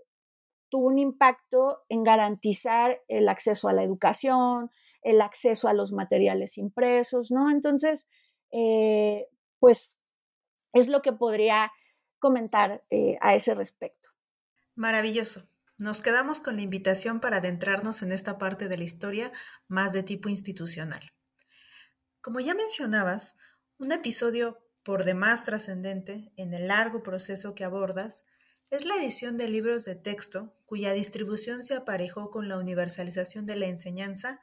tuvo un impacto en garantizar el acceso a la educación, el acceso a los materiales impresos, ¿no? Entonces, eh, pues es lo que podría comentar eh, a ese respecto. Maravilloso. Nos quedamos con la invitación para adentrarnos en esta parte de la historia más de tipo institucional. Como ya mencionabas, un episodio por demás trascendente en el largo proceso que abordas es la edición de libros de texto cuya distribución se aparejó con la universalización de la enseñanza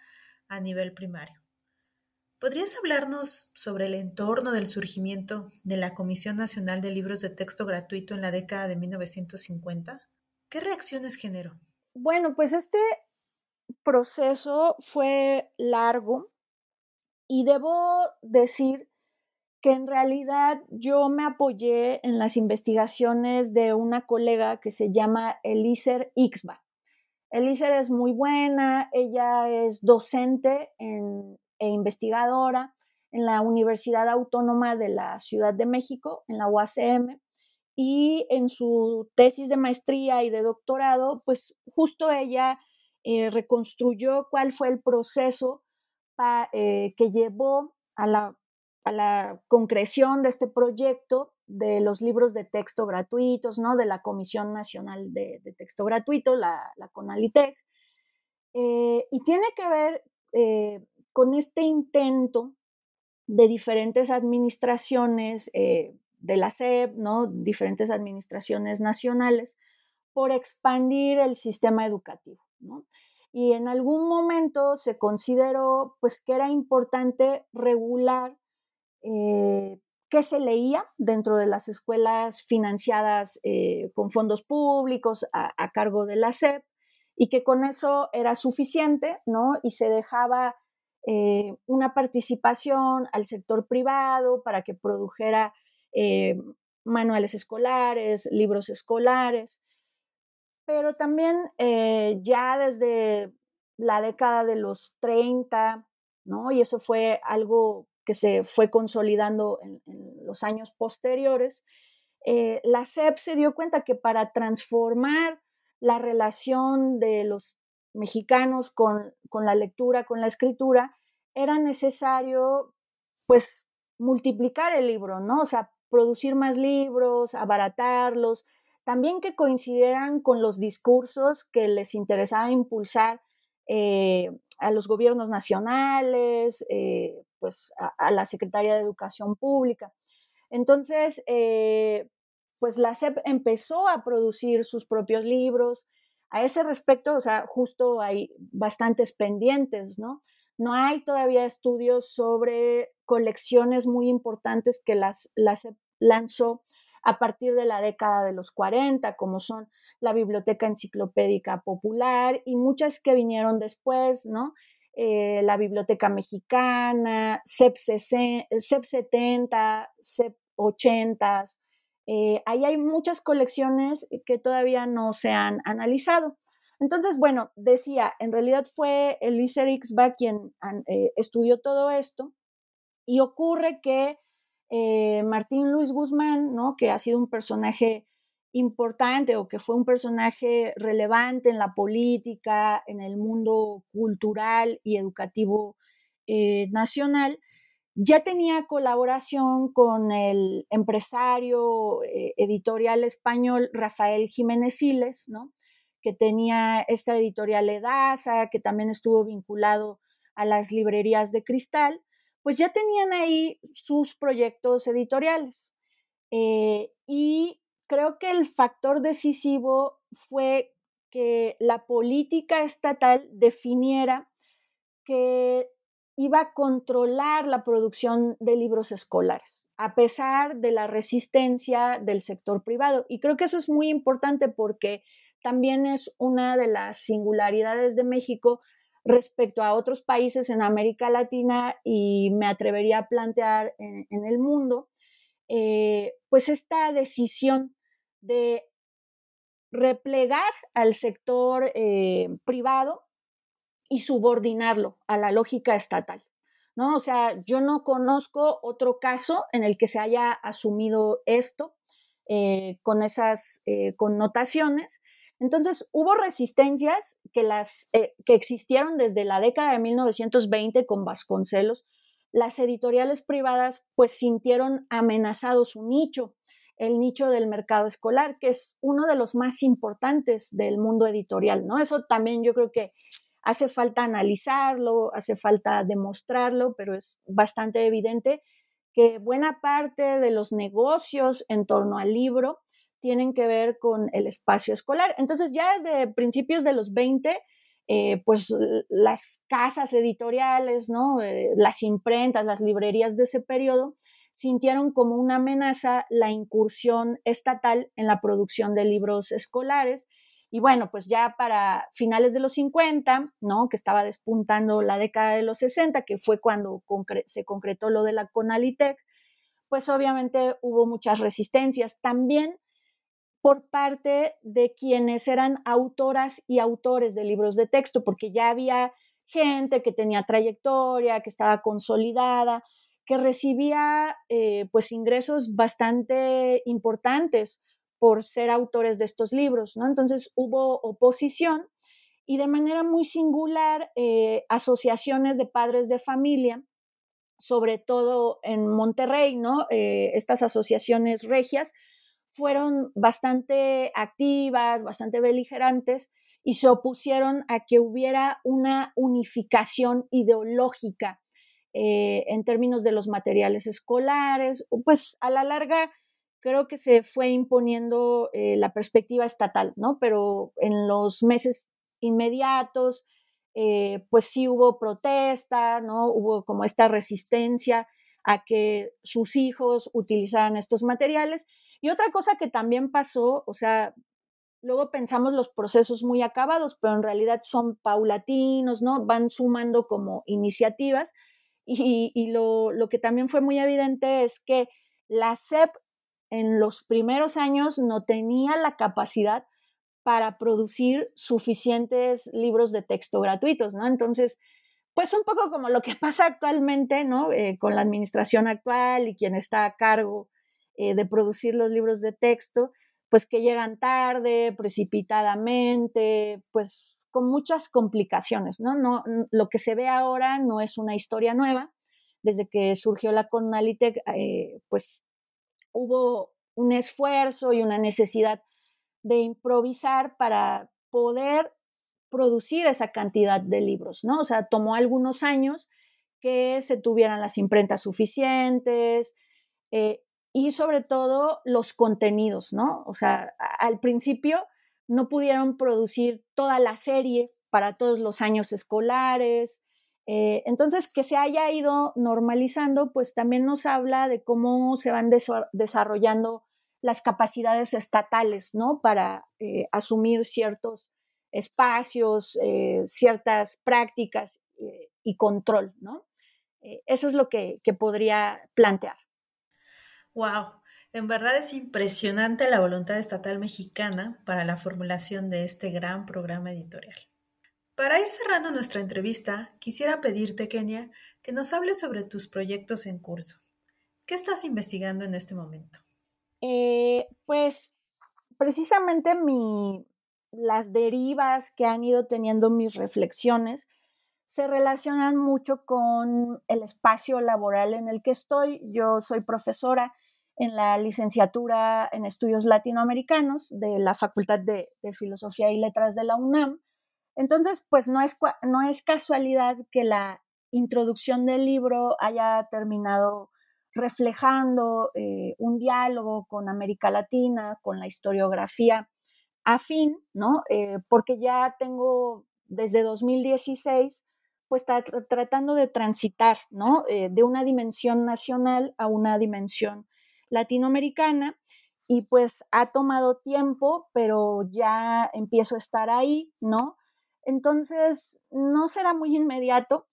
a nivel primario. ¿Podrías hablarnos sobre el entorno del surgimiento de la Comisión Nacional de Libros de Texto Gratuito en la década de 1950? ¿Qué reacciones generó? Bueno, pues este proceso fue largo y debo decir que en realidad yo me apoyé en las investigaciones de una colega que se llama Elíser Ixba. Elíser es muy buena, ella es docente e investigadora en la Universidad Autónoma de la Ciudad de México, en la UACM, y en su tesis de maestría y de doctorado, pues justo ella eh, reconstruyó cuál fue el proceso eh, que llevó a la, concreción de este proyecto de los libros de texto gratuitos, ¿no? De la Comisión Nacional de, Texto Gratuito, la, la CONALITEC. Eh, y tiene que ver con este intento de diferentes administraciones de la SEP, ¿no? diferentes administraciones nacionales, por expandir el sistema educativo. Y en algún momento se consideró pues, que era importante regular eh, qué se leía dentro de las escuelas financiadas eh, con fondos públicos a, cargo de la SEP y que con eso era suficiente, ¿no? Y se dejaba eh, una participación al sector privado para que produjera eh, manuales escolares, libros escolares, pero también eh, ya desde la década de los 30, ¿no? Y eso fue algo que se fue consolidando en, los años posteriores, eh, la SEP se dio cuenta que para transformar la relación de los mexicanos con, con, la lectura, con la escritura, era necesario, pues, multiplicar el libro, ¿no? O sea, producir más libros, abaratarlos, también que coincidieran con los discursos que les interesaba impulsar eh, a los gobiernos nacionales, eh, pues a, la Secretaría de Educación Pública. Entonces, eh, pues la SEP empezó a producir sus propios libros. A ese respecto, o sea, justo hay bastantes pendientes, ¿no? No hay todavía estudios sobre colecciones muy importantes que las, la SEP lanzó a partir de la década de los 40, como son la Biblioteca Enciclopédica Popular y muchas que vinieron después, ¿no? Eh, la Biblioteca Mexicana, CEP, 70, CEP 80. Eh, ahí hay muchas colecciones que todavía no se han analizado. Entonces, bueno, decía, en realidad fue Elisa Ixba quien eh, estudió todo esto y ocurre que eh, Martín Luis Guzmán, ¿no? que ha sido un personaje importante o que fue un personaje relevante en la política, en el mundo cultural y educativo eh, nacional, ya tenía colaboración con el empresario eh, editorial español Rafael Jiménez Siles, ¿no? que tenía esta editorial Edasa, que también estuvo vinculado a las librerías de cristal, pues ya tenían ahí sus proyectos editoriales. Eh, y creo que el factor decisivo fue que la política estatal definiera que iba a controlar la producción de libros escolares, a pesar de la resistencia del sector privado. Y creo que eso es muy importante porque también es una de las singularidades de México respecto a otros países en América Latina y me atrevería a plantear en, el mundo, eh, pues esta decisión de replegar al sector eh, privado y subordinarlo a la lógica estatal. ¿no? O sea, yo no conozco otro caso en el que se haya asumido esto eh, con esas connotaciones entonces, hubo resistencias que, las, eh, que existieron desde la década de 1920 con Vasconcelos. Las editoriales privadas pues sintieron amenazado su nicho, el nicho del mercado escolar, que es uno de los más importantes del mundo editorial, ¿no? Eso también yo creo que hace falta analizarlo, hace falta demostrarlo, pero es bastante evidente que buena parte de los negocios en torno al libro tienen que ver con el espacio escolar. Entonces, ya desde principios de los 20, eh, pues las casas editoriales, ¿no? Eh, las imprentas, las librerías de ese periodo, sintieron como una amenaza la incursión estatal en la producción de libros escolares. Y bueno, pues ya para finales de los 50, ¿no? que estaba despuntando la década de los 60, que fue cuando se concretó lo de la CONALITEC, pues obviamente hubo muchas resistencias. También por parte de quienes eran autoras y autores de libros de texto, porque ya había gente que tenía trayectoria, que estaba consolidada, que recibía eh, pues ingresos bastante importantes por ser autores de estos libros, ¿no? Entonces hubo oposición y de manera muy singular eh, asociaciones de padres de familia, sobre todo en Monterrey, ¿no? Eh, estas asociaciones regias fueron bastante activas, bastante beligerantes y se opusieron a que hubiera una unificación ideológica eh, en términos de los materiales escolares, pues a la larga creo que se fue imponiendo la perspectiva estatal, ¿no? Pero en los meses inmediatos, eh, pues sí hubo protesta, ¿no? Hubo como esta resistencia a que sus hijos utilizaran estos materiales. Y otra cosa que también pasó, o sea, luego pensamos los procesos muy acabados, pero en realidad son paulatinos, ¿no? Van sumando como iniciativas. Y, lo, lo, que también fue muy evidente es que la SEP en los primeros años no tenía la capacidad para producir suficientes libros de texto gratuitos, ¿no? Entonces, pues un poco como lo que pasa actualmente, ¿no? Eh, con la administración actual y quien está a cargo eh, de producir los libros de texto, pues que llegan tarde, precipitadamente, pues con muchas complicaciones, ¿no? no lo que se ve ahora no es una historia nueva. Desde que surgió la Conalitec, eh, pues hubo un esfuerzo y una necesidad de improvisar para poder producir esa cantidad de libros, ¿no? O sea, tomó algunos años que se tuvieran las imprentas suficientes eh, y sobre todo los contenidos, ¿no? O sea, al principio no pudieron producir toda la serie para todos los años escolares. Eh, entonces, que se haya ido normalizando, pues también nos habla de cómo se van desarrollando las capacidades estatales, ¿no? Para eh, asumir ciertos espacios, eh, ciertas prácticas y control, ¿no? eso es lo que podría plantear. Wow, en verdad es impresionante la voluntad estatal mexicana para la formulación de este gran programa editorial. Para ir cerrando nuestra entrevista, quisiera pedirte, Kenia, que nos hables sobre tus proyectos en curso. ¿Qué estás investigando en este momento? Eh, pues precisamente mi, las derivas que han ido teniendo mis reflexiones se relacionan mucho con el espacio laboral en el que estoy. Yo soy profesora en la licenciatura en estudios latinoamericanos de la Facultad de, Filosofía y Letras de la UNAM. Entonces, pues no es, no es casualidad que la introducción del libro haya terminado reflejando eh, un diálogo con América Latina, con la historiografía afín, ¿no? Eh, porque ya tengo desde 2016, pues tratando de transitar, ¿no? Eh, de una dimensión nacional a una dimensión latinoamericana y pues ha tomado tiempo, pero ya empiezo a estar ahí, ¿no? Entonces, no será muy inmediato,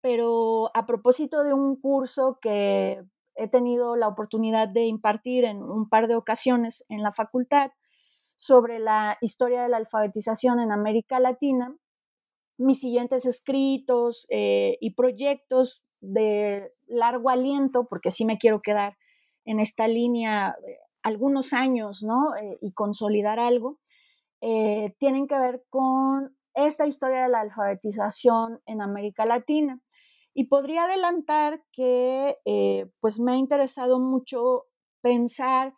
pero a propósito de un curso que he tenido la oportunidad de impartir en un par de ocasiones en la facultad sobre la historia de la alfabetización en América Latina, mis siguientes escritos eh, y proyectos de largo aliento, porque sí me quiero quedar en esta línea eh, algunos años, ¿no? Eh, y consolidar algo, tienen que ver con esta historia de la alfabetización en América Latina. Y podría adelantar que eh, pues me ha interesado mucho pensar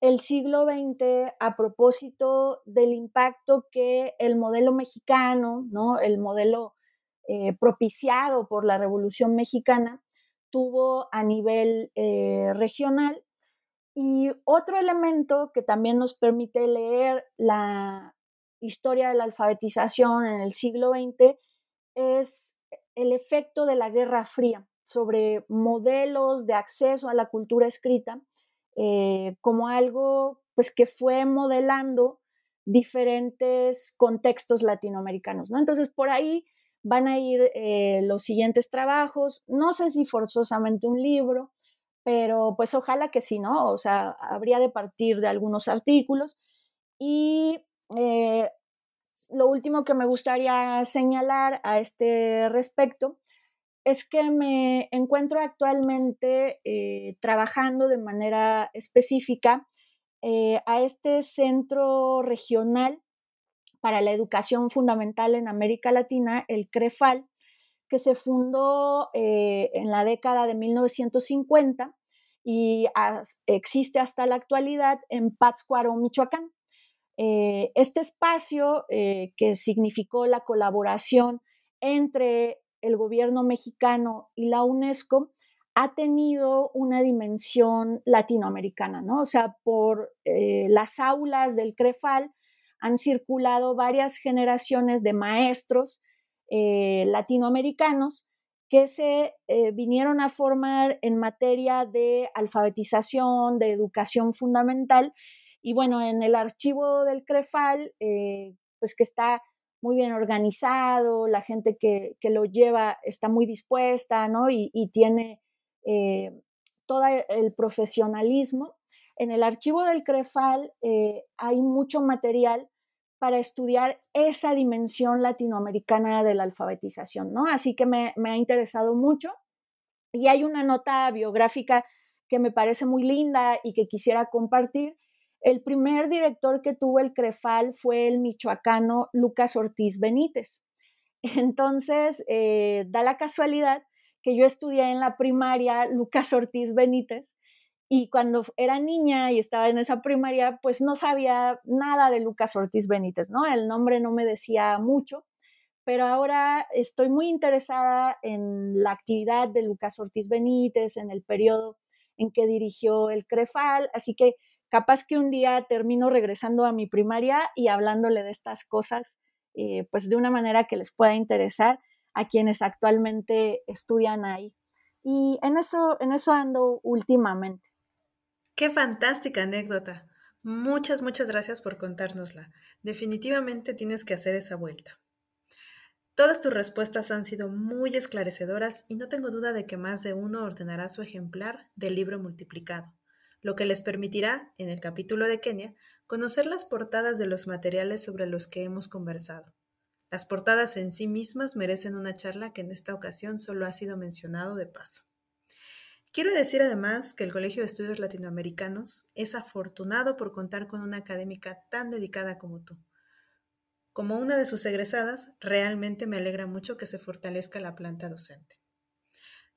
el siglo XX a propósito del impacto que el modelo mexicano, ¿no? el modelo eh, propiciado por la Revolución Mexicana, tuvo a nivel eh, regional. Y otro elemento que también nos permite leer la historia de la alfabetización en el siglo XX es el efecto de la Guerra Fría sobre modelos de acceso a la cultura escrita eh, como algo pues, que fue modelando diferentes contextos latinoamericanos. ¿no? Entonces, por ahí van a ir eh, los siguientes trabajos, no sé si forzosamente un libro, pero pues ojalá que sí, ¿no? O sea, habría de partir de algunos artículos. Y eh, lo último que me gustaría señalar a este respecto es que me encuentro actualmente eh, trabajando de manera específica a este centro regional para la educación fundamental en América Latina, el CREFAL, que se fundó en la década de 1950 y existe hasta la actualidad en Pátzcuaro, Michoacán. Eh, este espacio eh, que significó la colaboración entre el gobierno mexicano y la UNESCO ha tenido una dimensión latinoamericana, ¿no? O sea, por eh, las aulas del CREFAL han circulado varias generaciones de maestros latinoamericanos que se eh, vinieron a formar en materia de alfabetización, de educación fundamental. Y bueno, en el archivo del CREFAL, eh, pues que está muy bien organizado, la gente que, lo lleva está muy dispuesta, ¿no? Y, tiene eh, todo el profesionalismo. En el archivo del CREFAL hay mucho material para estudiar esa dimensión latinoamericana de la alfabetización, ¿no? Así que me, ha interesado mucho. Y hay una nota biográfica que me parece muy linda y que quisiera compartir. El primer director que tuvo el CREFAL fue el michoacano Lucas Ortiz Benítez. Entonces, eh, da la casualidad que yo estudié en la primaria Lucas Ortiz Benítez y cuando era niña y estaba en esa primaria, pues no sabía nada de Lucas Ortiz Benítez, ¿no? El nombre no me decía mucho, pero ahora estoy muy interesada en la actividad de Lucas Ortiz Benítez, en el periodo en que dirigió el CREFAL, así que capaz que un día termino regresando a mi primaria y hablándole de estas cosas, eh, pues de una manera que les pueda interesar a quienes actualmente estudian ahí. Y en eso, en eso ando últimamente. Qué fantástica anécdota. Muchas, muchas gracias por contárnosla. Definitivamente tienes que hacer esa vuelta. Todas tus respuestas han sido muy esclarecedoras y no tengo duda de que más de uno ordenará su ejemplar del libro multiplicado, lo que les permitirá, en el capítulo de Kenia, conocer las portadas de los materiales sobre los que hemos conversado. Las portadas en sí mismas merecen una charla que en esta ocasión solo ha sido mencionado de paso. Quiero decir además que el Colegio de Estudios Latinoamericanos es afortunado por contar con una académica tan dedicada como tú. Como una de sus egresadas, realmente me alegra mucho que se fortalezca la planta docente.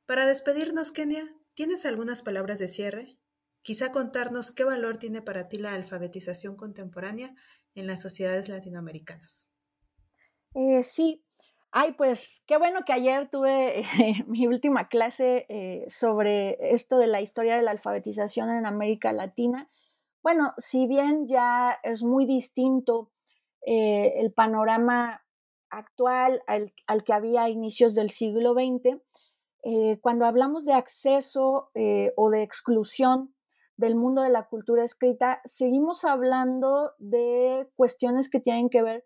Para despedirnos, Kenia, ¿tienes algunas palabras de cierre? Quizá contarnos qué valor tiene para ti la alfabetización contemporánea en las sociedades latinoamericanas. Eh, sí, Ay, pues qué bueno que ayer tuve mi última clase eh, sobre esto de la historia de la alfabetización en América Latina. Bueno, si bien ya es muy distinto eh, el panorama actual al, que había a inicios del siglo XX, eh, cuando hablamos de acceso o de exclusión del mundo de la cultura escrita, seguimos hablando de cuestiones que tienen que ver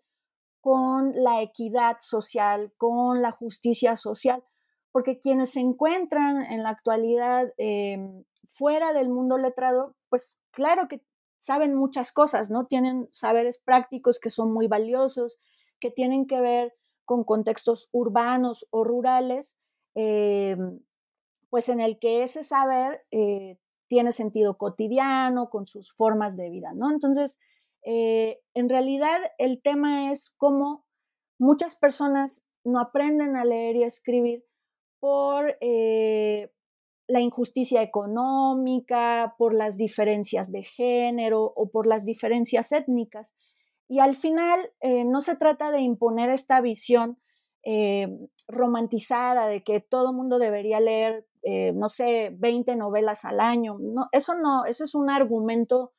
con la equidad social, con la justicia social, porque quienes se encuentran en la actualidad em, fuera del mundo letrado, pues claro que saben muchas cosas, ¿no? Tienen saberes prácticos que son muy valiosos, que tienen que ver con contextos urbanos o rurales, em, pues en el que ese saber eh, tiene sentido cotidiano, con sus formas de vida, ¿no? Entonces, eh, en realidad el tema es cómo muchas personas no aprenden a leer y a escribir por eh, la injusticia económica, por las diferencias de género o por las diferencias étnicas. Y al final eh, no se trata de imponer esta visión romantizada de que todo mundo debería leer, no sé, 20 novelas al año. No, eso no, eso es un argumento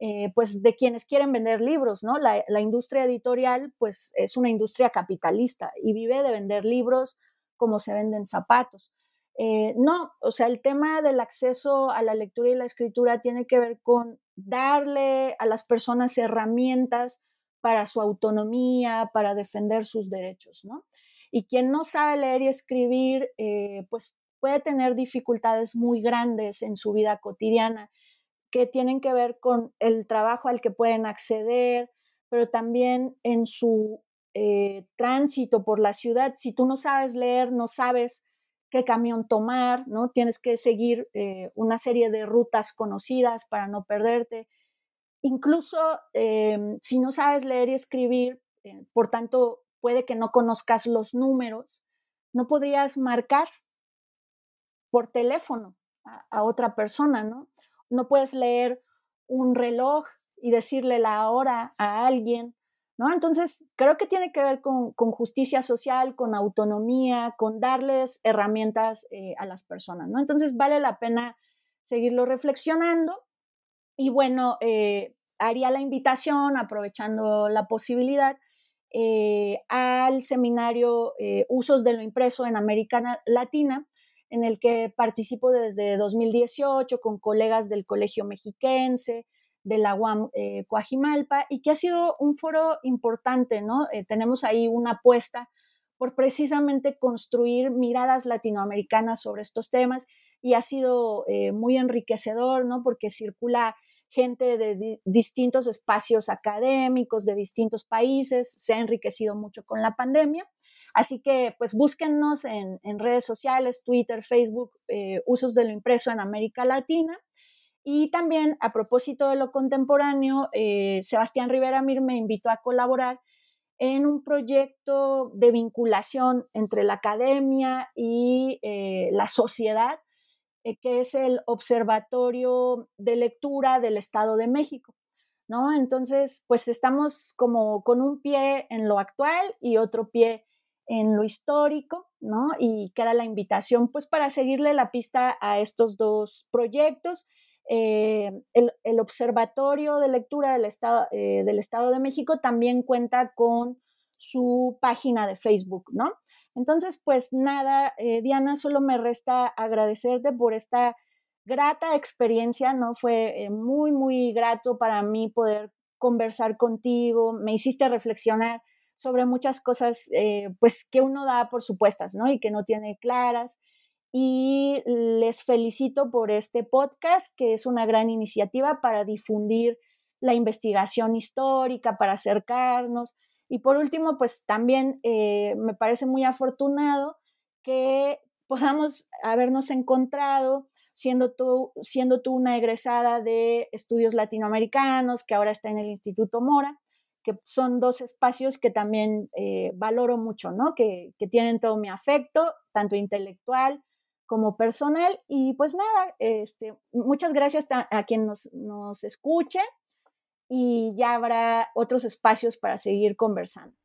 eh, pues de quienes quieren vender libros, ¿no? La, industria editorial, pues es una industria capitalista y vive de vender libros como se venden zapatos. Eh, no, o sea, el tema del acceso a la lectura y la escritura tiene que ver con darle a las personas herramientas para su autonomía, para defender sus derechos, ¿no? Y quien no sabe leer y escribir, eh, pues puede tener dificultades muy grandes en su vida cotidiana que tienen que ver con el trabajo al que pueden acceder, pero también en su eh, tránsito por la ciudad. Si tú no sabes leer, no sabes qué camión tomar, ¿no? Tienes que seguir eh, una serie de rutas conocidas para no perderte. incluso em, si no sabes leer y escribir, eh, por tanto, puede que no conozcas los números, no podrías marcar por teléfono a, otra persona, ¿no? No puedes leer un reloj y decirle la hora a alguien, ¿no? Entonces, creo que tiene que ver con, justicia social, con autonomía, con darles herramientas eh, a las personas, ¿no? Entonces, vale la pena seguirlo reflexionando y bueno, eh, haría la invitación, aprovechando la posibilidad, eh, al seminario Usos de lo Impreso en América Latina, en el que participo desde 2018 con colegas del Colegio Mexiquense, de la UAM eh, y que ha sido un foro importante, ¿no? Eh, tenemos ahí una apuesta por precisamente construir miradas latinoamericanas sobre estos temas y ha sido eh, muy enriquecedor, ¿no? Porque circula gente de distintos espacios académicos, de distintos países, se ha enriquecido mucho con la pandemia Así que pues búsquennos en, redes sociales, Twitter, Facebook, eh, usos de lo impreso en América Latina. Y también a propósito de lo contemporáneo, eh, Sebastián Rivera Mir me invitó a colaborar en un proyecto de vinculación entre la academia y eh, la sociedad, que es el Observatorio de Lectura del Estado de México. ¿no? Entonces, pues estamos como con un pie en lo actual y otro pie en lo histórico, ¿no? Y queda la invitación, pues, para seguirle la pista a estos dos proyectos. Eh, el, Observatorio de Lectura del Estado, eh, del Estado de México también cuenta con su página de Facebook, ¿no? Entonces, pues nada, eh, Diana, solo me resta agradecerte por esta grata experiencia, ¿no? Fue muy, muy grato para mí poder conversar contigo, me hiciste reflexionar sobre muchas cosas, eh, pues que uno da por supuestas, ¿no? Y que no tiene claras. Y les felicito por este podcast, que es una gran iniciativa para difundir la investigación histórica, para acercarnos. Y por último, pues también eh, me parece muy afortunado que podamos habernos encontrado siendo tú, siendo tú una egresada de estudios latinoamericanos, que ahora está en el Instituto Mora, que son dos espacios que también eh, valoro mucho, ¿no? Que, tienen todo mi afecto, tanto intelectual como personal. Y pues nada, este, muchas gracias a, quien nos, nos escuche y ya habrá otros espacios para seguir conversando.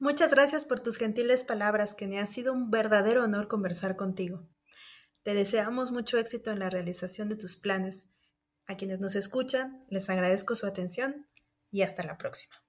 Muchas gracias por tus gentiles palabras, que me ha sido un verdadero honor conversar contigo. Te deseamos mucho éxito en la realización de tus planes. A quienes nos escuchan, les agradezco su atención y hasta la próxima.